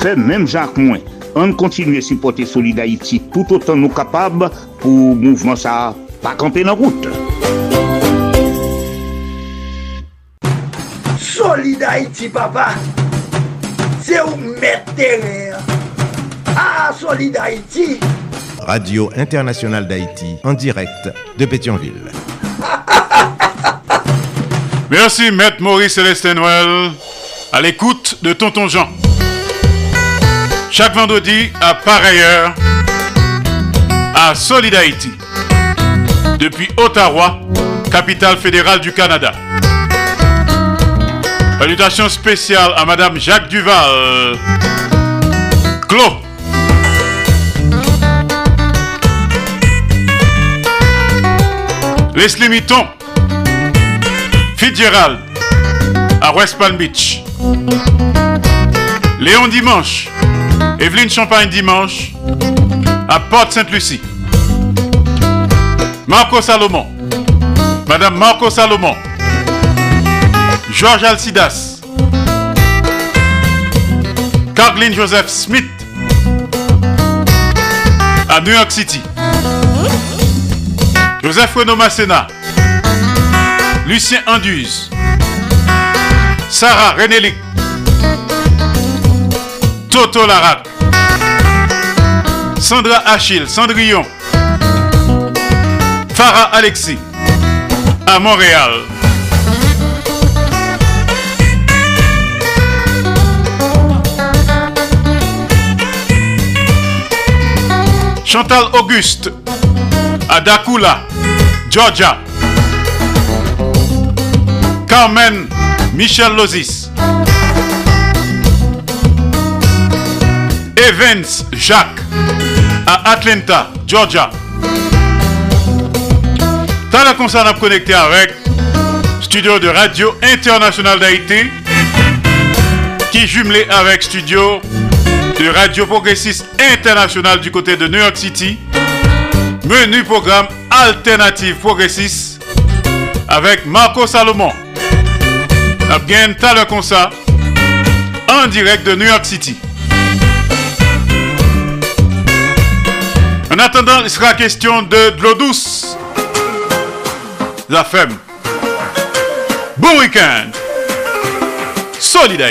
Fait même Jacques Moins. On continue à supporter Solid Haïti tout autant nous capables pour mouvement ça pas camper dans la route. Solid Haïti, papa. C'est Se ou met teren A Solid Haïti Radio Internationale d'Haïti, en direct de Pétionville. Merci, Maître Maurice Célestin Noël, à l'écoute de Tonton Jean. Chaque vendredi, à pareille heure, à Solid Haïti, depuis Ottawa, capitale fédérale du Canada. Salutations spéciales à Madame Jacques Duval. Clos. Leslie Mitton. Fitzgerald. À West Palm Beach. Léon Dimanche. Evelyne Champagne Dimanche. À Porte-Sainte-Lucie. Marco Salomon. Madame Marco Salomon. Georges Alcidas. Kathleen Joseph Smith. À New York City. Joseph Renaud Masséna. Lucien Anduze. Sarah Renélic. Toto Larac. Sandra Achille, Cendrillon. Farah Alexis. À Montréal. Chantal Auguste à Dakula, Georgia. Carmen Michel Lozis. Evans Jacques à Atlanta, Georgia. T'as la concert à connecter avec studio de Radio International d'Haïti qui jumelé avec studio de Radio Progressiste International du côté de New York City. Menu programme alternative progressiste avec Marco Salomon. Comme ça en direct de New York City. En attendant, il sera question de, l'eau douce. La femme. Bon week-end. Solid.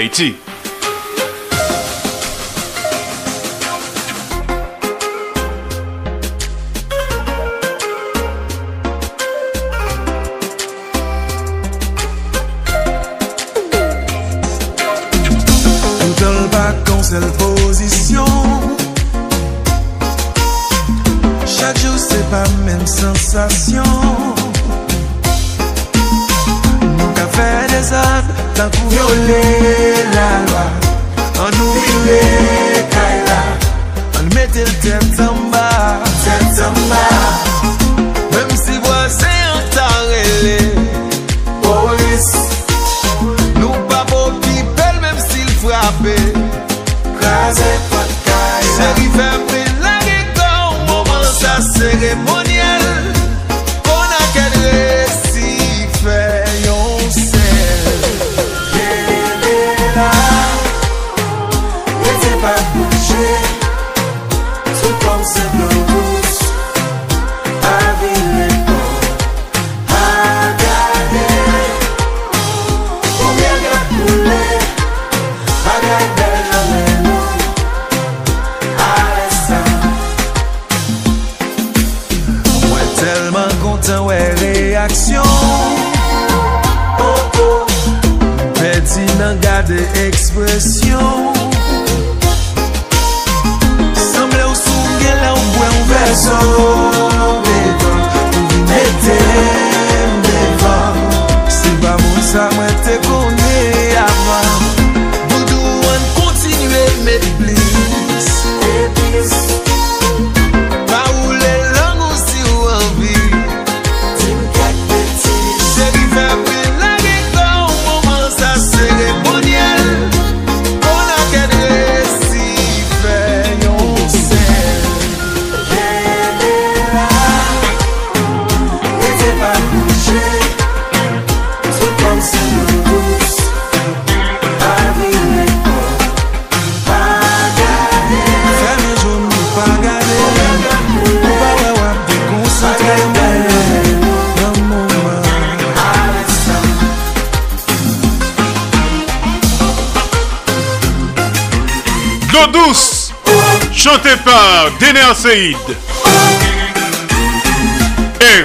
Et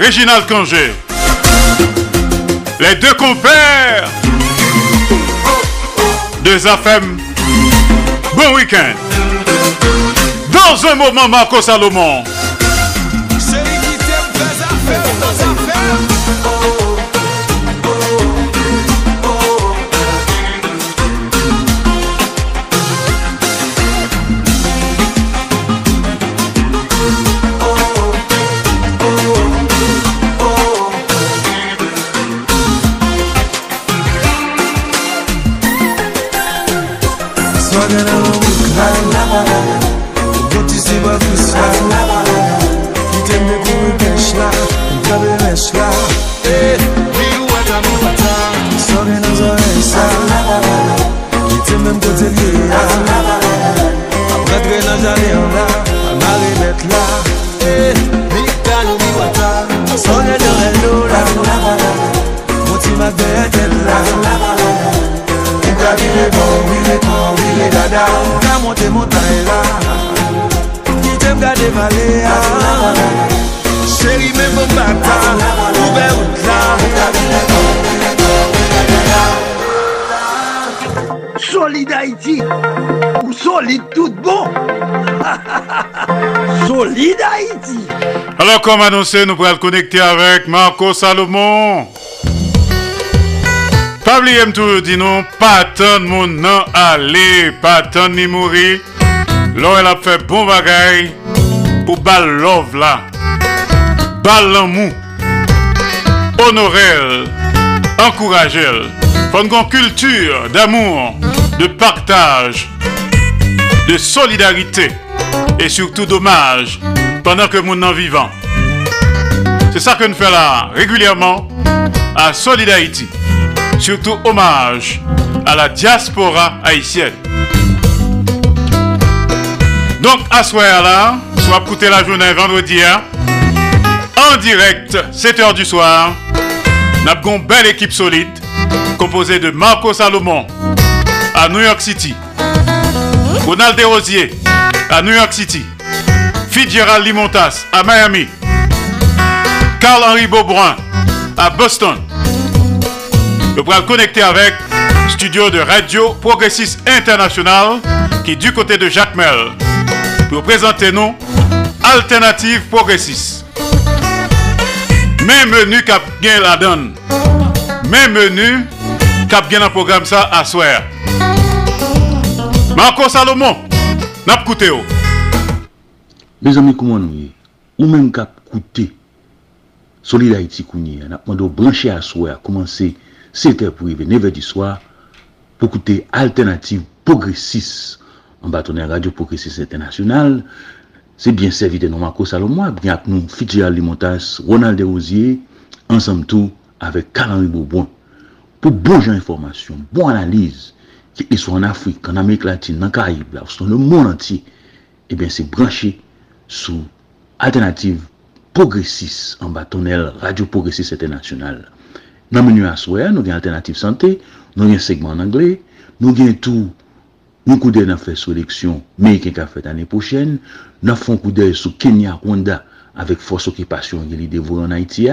Réginald Congé. Les deux compères de Zafem. Bon week-end. Dans un moment, Marco Salomon. Dada Solide Haïti ou solide tout bon. Solide Haïti. Alors, comme annoncé, nous pourrons connecter avec Marco Salomon. Oublier me toujours dire non, pas attendre mon nom aller, pas attendre ni mourir. Là, elle a fait bon bagay pour bal love là. Bal l'amour. Honorer elle, encourager elle. Faut une culture d'amour, de partage, de solidarité et surtout d'hommage pendant que mon en vivant. C'est ça que nous faisons régulièrement à Solid Haïti. Surtout hommage à la diaspora haïtienne. Donc à ce là, soit écouter la journée vendredi hein, en direct 7h du soir. Nous avons une belle équipe solide composée de Marco Salomon à New York City, Ronald Desrosiers à New York City, Fitzgerald Limontas à Miami, Carl-Henri Beaubrun à Boston. Nous pourrons connecter avec studio de Radio Progressiste International qui est du côté de Jacques Mel pour présenter nous Alternative Progressiste. Même menu cap bien la donne. Même menu cap bien un programme ça à soir. Marco Salomon, n'a écouté. Mes amis comment nous y ou même cap coûter Solid Haïti Kounye, on a demandé brancher à soir, commencer c'était pour arriver 9h du soir pour écouter Alternative Progressiste en bâtonnet Radio Progressiste International. C'est bien servi de nous, Marco Salomon, bien avec nous, Fitzgerald Limontas, Ronald Desrosiers, ensemble tout avec Calhenri Bourbon. Pour bon genre d'information, bonne analyse, qu'ils soient en Afrique, en Amérique latine, en Caraïbes, là, dans le monde entier, eh bien, c'est branché sous Alternative Progressiste en bâtonnel Radio Progressiste International. Dans le menu à nous avons Alternative Santé, nous avons un segment en anglais, nous avons tout, nous dans fait sur l'élection américaine qui a fait l'année prochaine, nous avons un coup d'œil sur Kenya, Rwanda, avec force occupation et l'idée de en Haïti,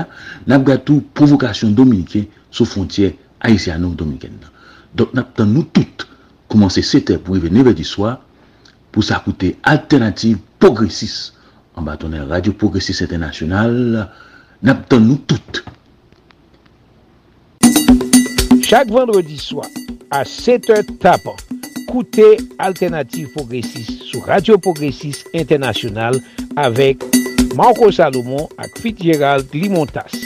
nous avons tout provocation dominicaine sur frontière haïtiano-dominicaine. Donc, nous avons nous toutes commencer 7 heures pour arriver 9 heures du soir pour s'écouter Alternative Progressiste en bâtonnet Radio Progressiste International. Nous avons nous toutes Chak vendredi swa, a 7h tapan, koute Alternative Progressive sou Radio Progressive Internationale avek Marco Salomon ak Fit Gérald Limontas.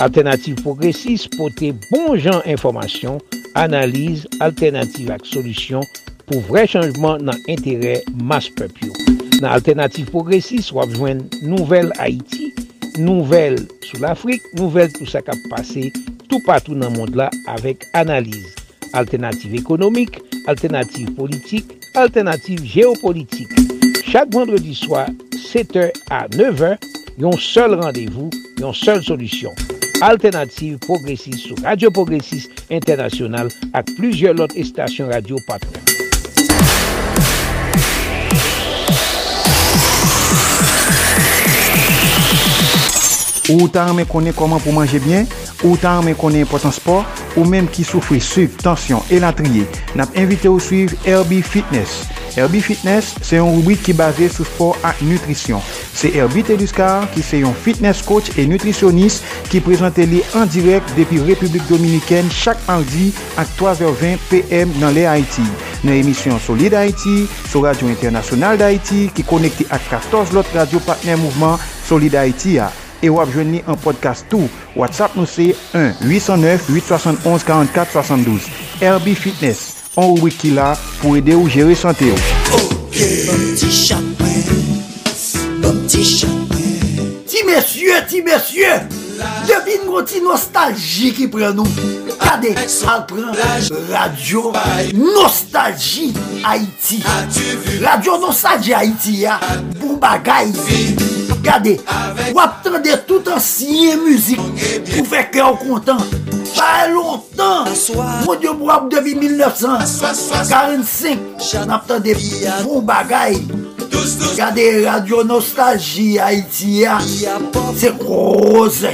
Alternative Progressive pote bon jan informasyon, analize, alternative ak solusyon pou vre chanjman nan entere mas pepyo. Nan Alternative Progressive wap jwen Nouvel Haiti, nouvel sou l'Afrik, nouvel tout sa kap pase tout patou nan mond la avek analize. Alternative ekonomik, alternative politik, alternative geopolitik. Chak vendredi swa, 7h a 9h, yon sol randevou, yon sol solusyon. Alternative progressis sou Radio Progressis Internasyonal ak plujer lot estasyon radio patren. Ou ta anmen konen koman pou manje bien, ou ta anmen konen potan sport, ou menm ki soufri suk, tansyon e latriye, nap invite ou suiv Herbie Fitness. Herbie Fitness se yon rubrik ki base sou sport ak nutrisyon. Se Herbie Teduscar ki se yon fitness coach e nutrisyonist ki prezante li an direk depi Republik Dominikèn chak mardi ak 3h20 pm nan le Haiti. Nan emisyon Solid Haiti, sou Radio Internasyonal d'Haiti ki konekte ak 14 lot radio partner mouvment Solid Haiti a. e wap jwenni an podcast tou. WhatsApp nou se 1-809-871-4472. RB Fitness, an ou wiki la pou ede ou jere sante yo. Ok, bopti chakwen, bopti chakwen. Ti mesye, ti mesye, devine gwo ti nostalji ki pren nou. Kade, al pren radio nostalji Haiti. Radio nostalji Haiti ya, pou bon bagay. gade, wap tende tout ansye muzik pou fe kè an kontan. Pa lontan, moun diyo mou ap devi 1945, nap tende pou bagay. Gade radio nostalji Haitia, se kroze.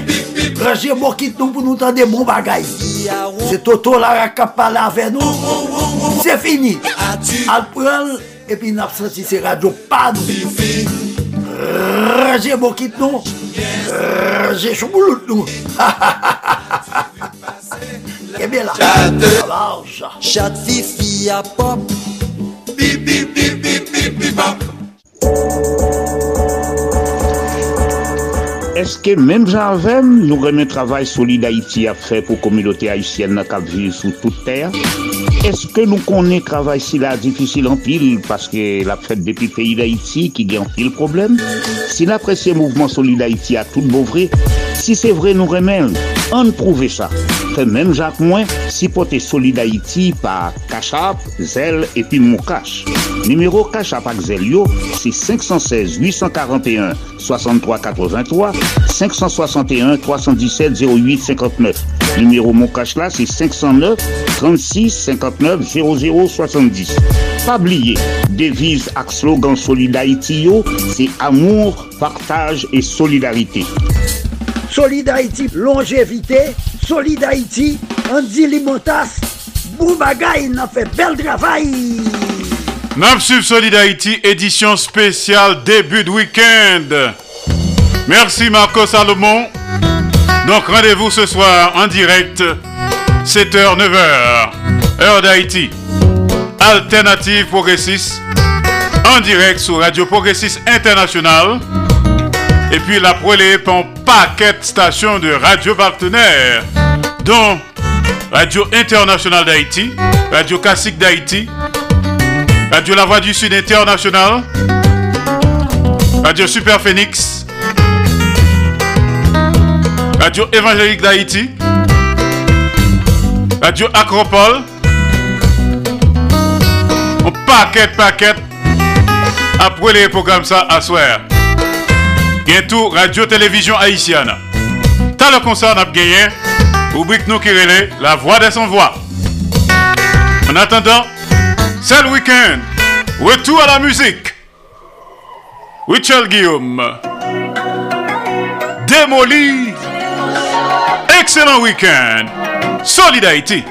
Raje mou kit nou pou nou tende pou bagay. Se toto la rakap pala ave nou, se fini. Al pral, epi nap senti se radio pan. Nou Raje mokit nou Raje choumoulout nou Ebe la Chat fifi pop. Bip bip bip bip bip bip Eske menm jan avem nou remen travay solide Haiti a fe pou komilote Haitienne na kap vive sou tout ter? Eske nou konen travay si la difisil an pil paske la fet depi peyi d'Haiti ki gen pil problem? Si la presye mouvment solide Haiti a tout bouvre, si se vre nou remen, an prouve sa. Fe menm jak mwen, si pote solide Haiti pa Kachap, Zel epi Moukache. Numero Kachap ak Zel yo, se 516-841-6383 561-317-0859. Numéro mon cash là, c'est 509 36 59 00 70. Pas oublier, devise ak slogan Solid Haïti yo, c'est amour, partage et solidarité. Solid Haïti, longévité Solid Haïti, Andy Limotas Boubagaï, n'a fait bel travail Napsub Solid Haïti, édition spéciale début de week-end. Merci Marco Salomon. Donc rendez-vous ce soir en direct, 7h, 9h, heure d'Haïti. Alternative Progressiste, en direct sur Radio Progressiste International. Et puis la par un paquet de stations de radio partenaires, dont Radio Internationale d'Haïti, Radio Classique d'Haïti, Radio La Voix du Sud International, Radio Super Phoenix, Radio Évangélique d'Haïti, Radio Acropole, un paquet, paquet, après les programmes ça à soir. Bientôt, Radio-Télévision Haïtienne. T'as le concert, on a gagné, rubrique nous qui la voix des sans voix. En attendant, c'est le week-end. Retour à la musique. Richel Guillaume. Démoli. Excellent week-end. Solid Haïti.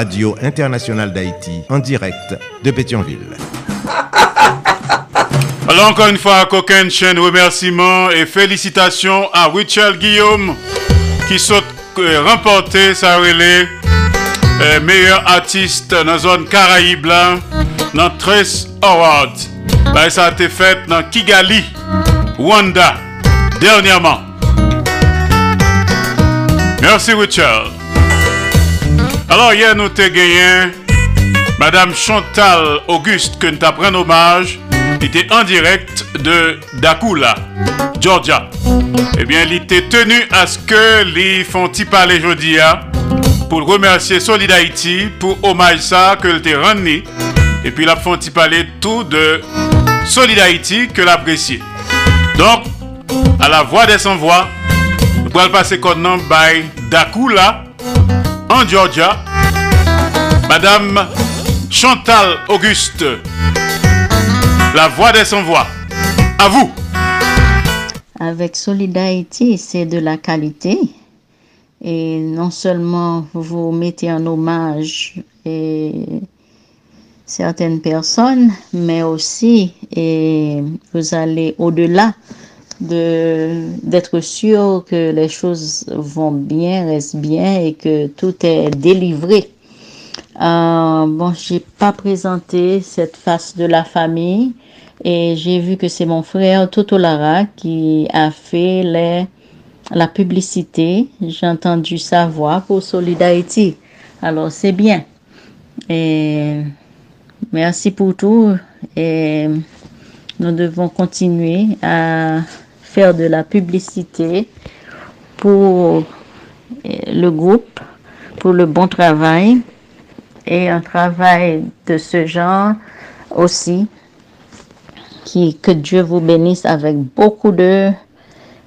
Radio Internationale d'Haïti, en direct de Pétionville. Alors encore une fois, coquin chaîne remerciements et félicitations à Richard Guillaume qui saute euh, remporté sa relais euh, meilleur artiste dans la zone Caraïbe dans 13 Awards. Ben, ça a été fait dans Kigali, Rwanda, dernièrement. Merci Richard. Alors hier nous t'ai gagné Madame Chantal Auguste que nous t'apprenons hommage était en direct de Dakula, Georgia. Eh bien, il était tenu à ce que les font parler aujourd'hui pour remercier Solid pour hommage ça que le rendu et puis la font parler tout de Solid Haïti que l'apprécier. Donc, à la voix des sans voix, nous allons passer nom by Dakula en Georgia. Madame Chantal Auguste, la voix des sans voix. À vous. Avec Solidarité, c'est de la qualité. Et non seulement vous mettez en hommage et certaines personnes, mais aussi et vous allez au-delà de d'être sûr que les choses vont bien, restent bien et que tout est délivré. Euh, bon, j'ai pas présenté cette face de la famille et j'ai vu que c'est mon frère Toto Lara qui a fait les, la publicité. J'ai entendu sa voix pour Solidarity. Alors c'est bien. Et merci pour tout. Et nous devons continuer à faire de la publicité pour le groupe, pour le bon travail et un travail de ce genre aussi. Qui, que Dieu vous bénisse avec beaucoup de,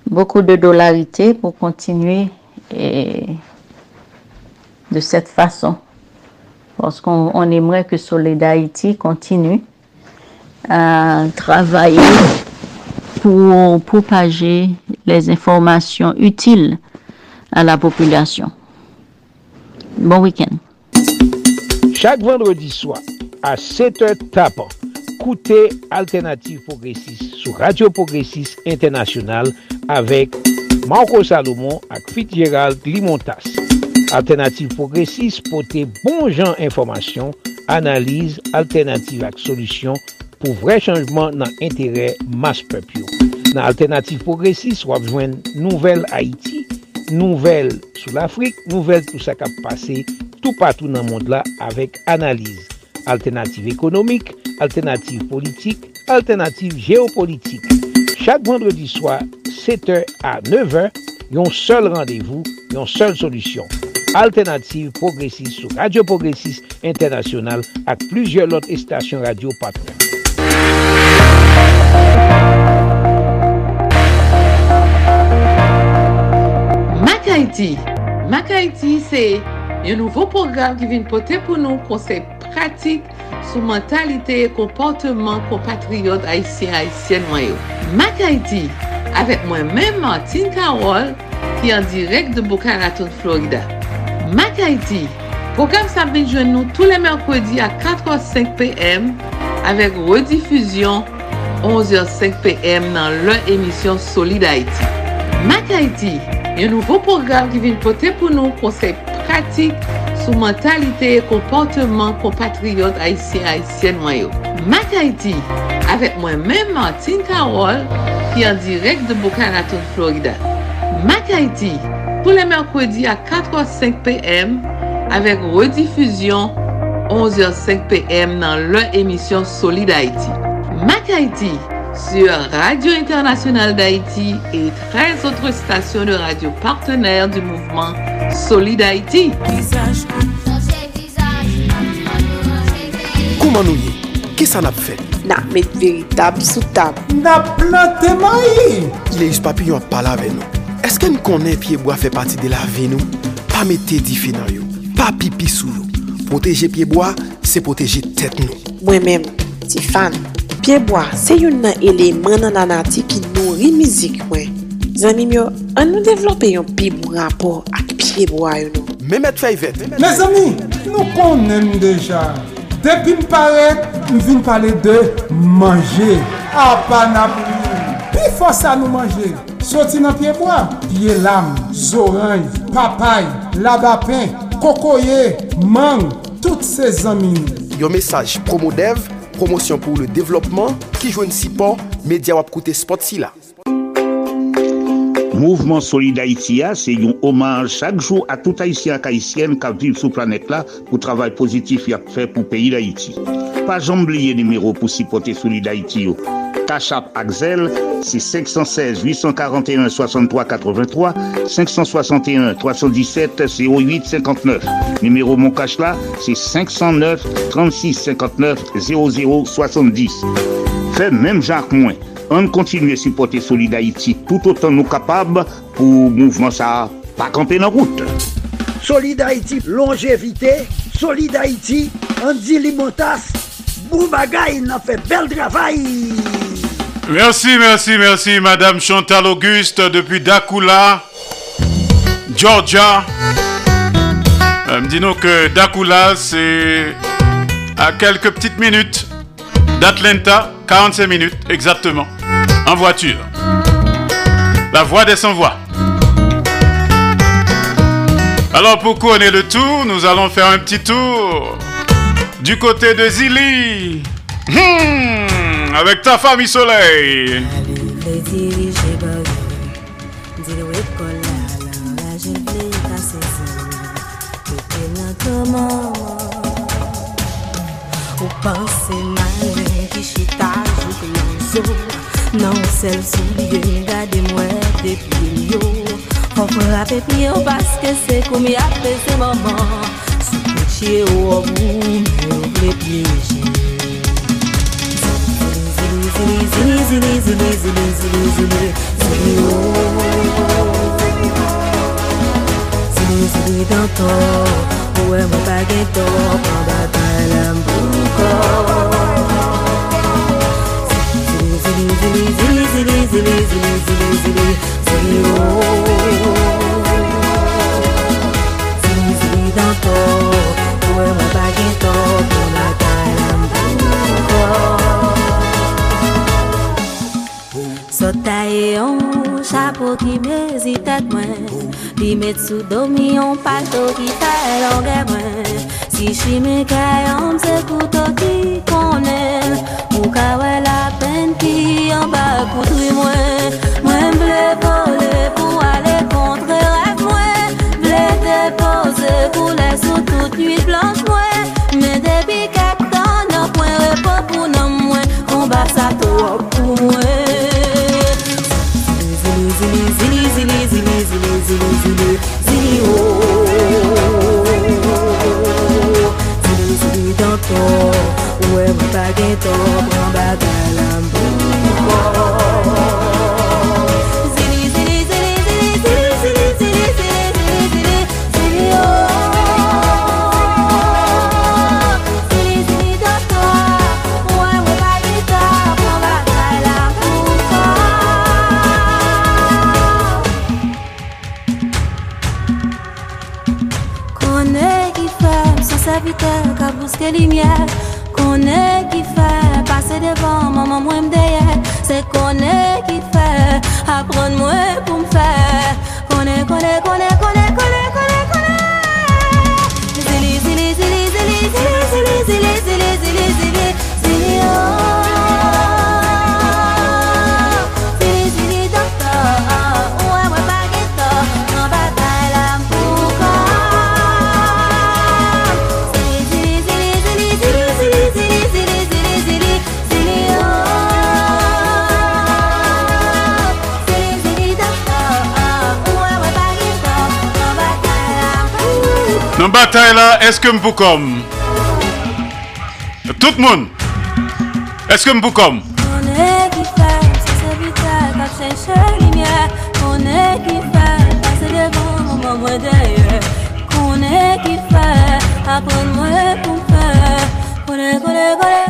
beaucoup de dollarité pour continuer et de cette façon. Parce qu'on on aimerait que Solid Haïti continue à travailler pour propager les informations utiles à la population. Bon week-end. Chaque vendredi soir, à 7h tapant, écoutez Alternative Progressiste sur Radio Progressiste International avec Marco Salomon et Fitzgerald Limontas. Alternative Progressiste pour tes bons gens information, analyse, alternative avec solution pou vre chanjman nan entere mas pepyo. Nan alternatif progresis wap jwen nouvel Haiti, nouvel sou l'Afrik, nouvel tout sa kap pase, tout patou nan mond la avek analize. Alternatif ekonomik, alternatif politik, alternatif geopolitik. Chak vendredi swa, 7h a 9h, yon sol randevou, yon sol solisyon. Alternative Progressive sou Radio Progressive Internasyonal ak plujye lot estasyon radio patron. Haiti. Mak Haiti se yon nouvo program ki vin pote pou nou konsep pratik sou mentalite e komporteman kompatriot Haitien-Haitien mwayo. Mak Haiti, avek mwen men Martin Karol ki an direk de Boca Raton, Florida. Mak Haiti, program sa bin jwen nou tou le merkwedi a 4h05 pm avek redifuzyon 11h05 pm nan lè emisyon Solid Haiti. Mak Haiti, Yon nouvo program ki vin pote pou nou konsey pratik sou mentalite e komporteman kompatriot Haitien Haitien wanyo. Mak Haiti, avek mwen men Martin Karol ki an direk de Boca Raton, Florida. Mak Haiti, pou le merkwedi a 4h05 pm avek redifuzyon 11h05 pm nan lè emisyon Solid Haiti. Mak Haiti, sur Radio Internationale d'Haïti et 13 autres stations de radio partenaires du mouvement Solid Haïti. Kouman nou ye? Ki sa nap fe? Nap met veritab sou tab. Nap plante mayi! Le yus papillon ap pala ve nou. Eske n konen piyeboa fe pati de la ve nou? Pa mette di fe nan yo. Pa pipi sou yo. Poteje piyeboa, se poteje tet nou. Mwen men, ti fan. Pyeboa se yon nan eleman nan anati ki nouri mizik mwen. Zanim yo, an nou devlope yon pi mou rapor ak pyeboa yon nou. Mehmet Fayvet. Me zami, nou konen deja. Depi m paret, m vin pale de manje. A pa nabou. Pi fosa nou manje. Soti nan pyeboa. Pye lam, zoranj, papay, labapen, kokoye, mang, tout se zanmim. Yon mesaj promodev. Promosyon pou le devlopman, ki jwen si po, media wap koute spot si. Mouvement Solid Haïti c'est un hommage chaque jour à tout haïtien haïtienne qui vivent sur planète là pour travail positif qu'il a fait pour le pays d'Haïti. Pas j'oublier numéro pour supporter Solid Haïti. yo. Cachap Axel, c'est 516 841 63 83 561 317 08 59. Numéro mon là, c'est 509 36 59 00 70. Fait même Jacques Moins. On continue à supporter Solid Haïti tout autant nous capables pour mouvement ça pas camper dans route. Solid Haïti, longévité. Solid Haïti, Andy Limotas. Boubagaï, n'a fait bel travail. Merci, merci, merci, Madame Chantal Auguste depuis Dakula, Georgia. Euh, me dis-nous que Dakula, c'est à quelques petites minutes d'Atlanta, 45 minutes exactement, en voiture. La voix des sans-voix. Alors pour couronner le tout, nous allons faire un petit tour du côté de Zili. Hmm, avec ta famille Soleil. Sel souliye m gade mwen depi yo Fon frape piye ou paske se koumi apè se maman Sou peche ou obou me ou ple pieje Zili zili zili zili zili zili zili zili zili Zili zili dantan Ouwe mwen pa gen to Pan batay lem pou kor Zili, zili, zili, zili, zili, zili, zili, zili, zili, zili, oh. Zili, zili dan to, ou e yon chapeau ki met domi Si chi me kayon se kouto ki la ki yon ba koutri mwen Mwen vole pou ale kontre mwen depose pou lè sou tout nuit blanche mwen Men depi kak tan nan pwen repo pou nan mwen On ba sa to pou mwen Zili, zili, zili, zili, zili, zili, zili, zili, oh. Zili, zili dan to, ou e mwen pa gen est-ce que m'pou comme tout le monde. Est-ce que m'pou comme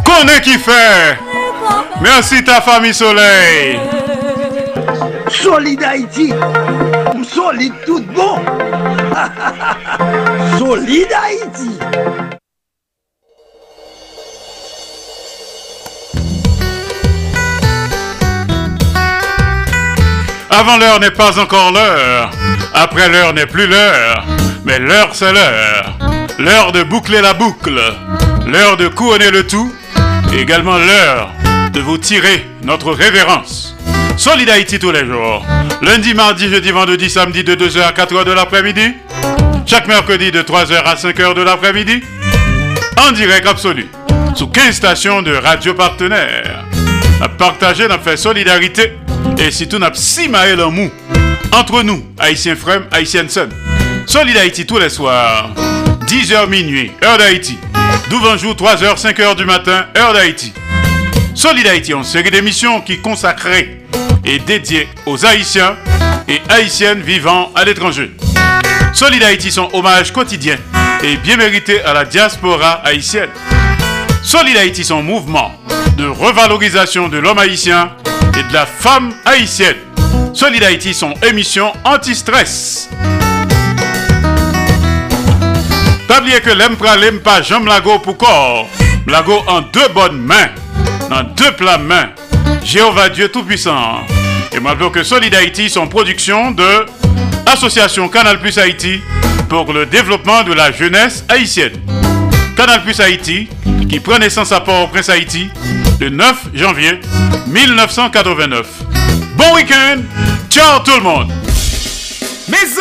Qu'on qui fait Merci ta famille soleil. Solide Haïti Solide tout bon. solide Haïti. Avant l'heure n'est pas encore l'heure. Après l'heure n'est plus l'heure. Mais l'heure c'est l'heure. L'heure de boucler la boucle. L'heure de couronner le tout. Et également l'heure de vous tirer notre révérence. Solid Haïti tous les jours. Lundi, mardi, jeudi, vendredi, samedi de 2h à 4h de l'après-midi. Chaque mercredi de 3h à 5h de l'après-midi. En direct absolu. Sous 15 stations de radio partenaires. À partager, fait solidarité. Et surtout, on a si en mou. Entre nous, Haïtiens frères, Haïtiennes sœurs. Solid Haïti tous les soirs. 10h minuit, heure d'Haïti. Jour, 3h, 5h du matin, heure d'Haïti. Solid Haïti, une série d'émissions qui consacrée et dédiée aux Haïtiens et Haïtiennes vivant à l'étranger. Solid Haïti, son hommage quotidien et bien mérité à la diaspora haïtienne. Solid son mouvement de revalorisation de l'homme haïtien et de la femme haïtienne. Solid Haïti, son émission anti-stress. Pas que l'empra jambe lago pour corps. Lago en deux bonnes mains, dans deux plats mains. Jéhovah Dieu Tout-Puissant. Et malgré que Solid Haïti, son production de Association Canal Plus Haïti pour le développement de la jeunesse haïtienne. Canal Plus Haïti, qui prend naissance à Port-au-Prince Haïti le 9 janvier 1989. Bon week-end, ciao tout le monde. Mes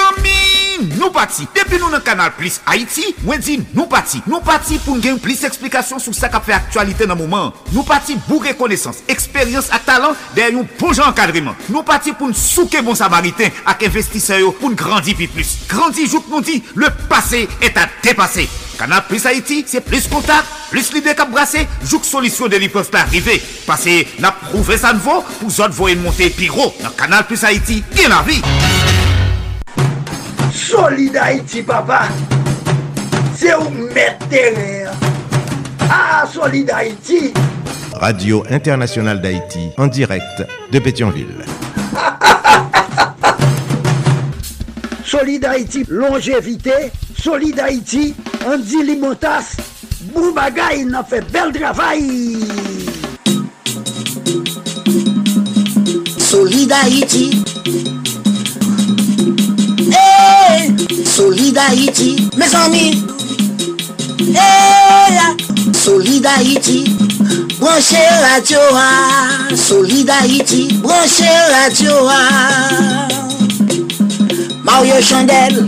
nou pati. Depi nou nan kanal Plus Haiti, mwen di nou pati. Nou pati pou gen plis eksplikasyon sou sa ka fe aktualite nan mouman. Nou pati bou rekonesans, eksperyans ak talant der yon bon jan kadriman. Nou pati pou nou souke bon samariten ak investiseyo pou nou grandi pi plus. Grandi jout nou di, le pase et a depase. Kanal Plus Haiti, se plis kontak, plis lide kap brase, jouk solisyon de li pos pa arrive. Pase na prouve sa nvo, pou zot voye monte pi ro. Nan Kanal Plus Haiti, gen la vi. Solid Haïti, papa. C'est où mettre Ah, Solid Haïti. Radio Internationale d'Haïti, en direct de Pétionville. Solid Haïti, longévité. Solid Haïti, Andy Limotas, Boubagaï, n'a fait bel travail. Solid Haïti. Hey, solid Haïti, mes amis. Eh hey, solid Haïti, branchez radio A. Solid Haïti, branchez radio A. Mario Chandel,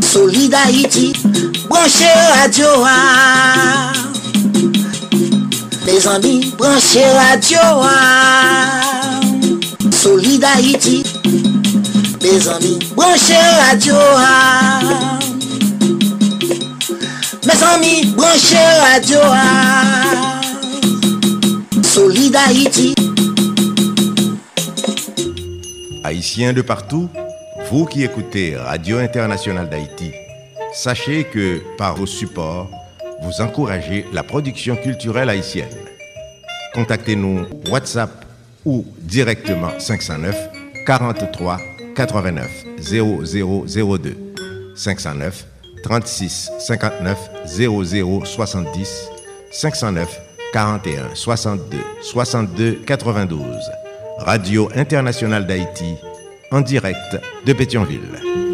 solid Haïti, branchez radio A. Mes amis, branchez radio A. Solid Haïti. Mes amis, branchez radio. Mes amis, branchez radio. Solid Haïti. Haïtiens de partout vous qui écoutez Radio Internationale d'Haïti, sachez que par vos supports, vous encouragez la production culturelle haïtienne. Contactez-nous WhatsApp ou directement 509 43 89 0002 509 36 59 00 70 509 41 62 62 92 Radio Internationale d'Haïti en direct de Pétionville.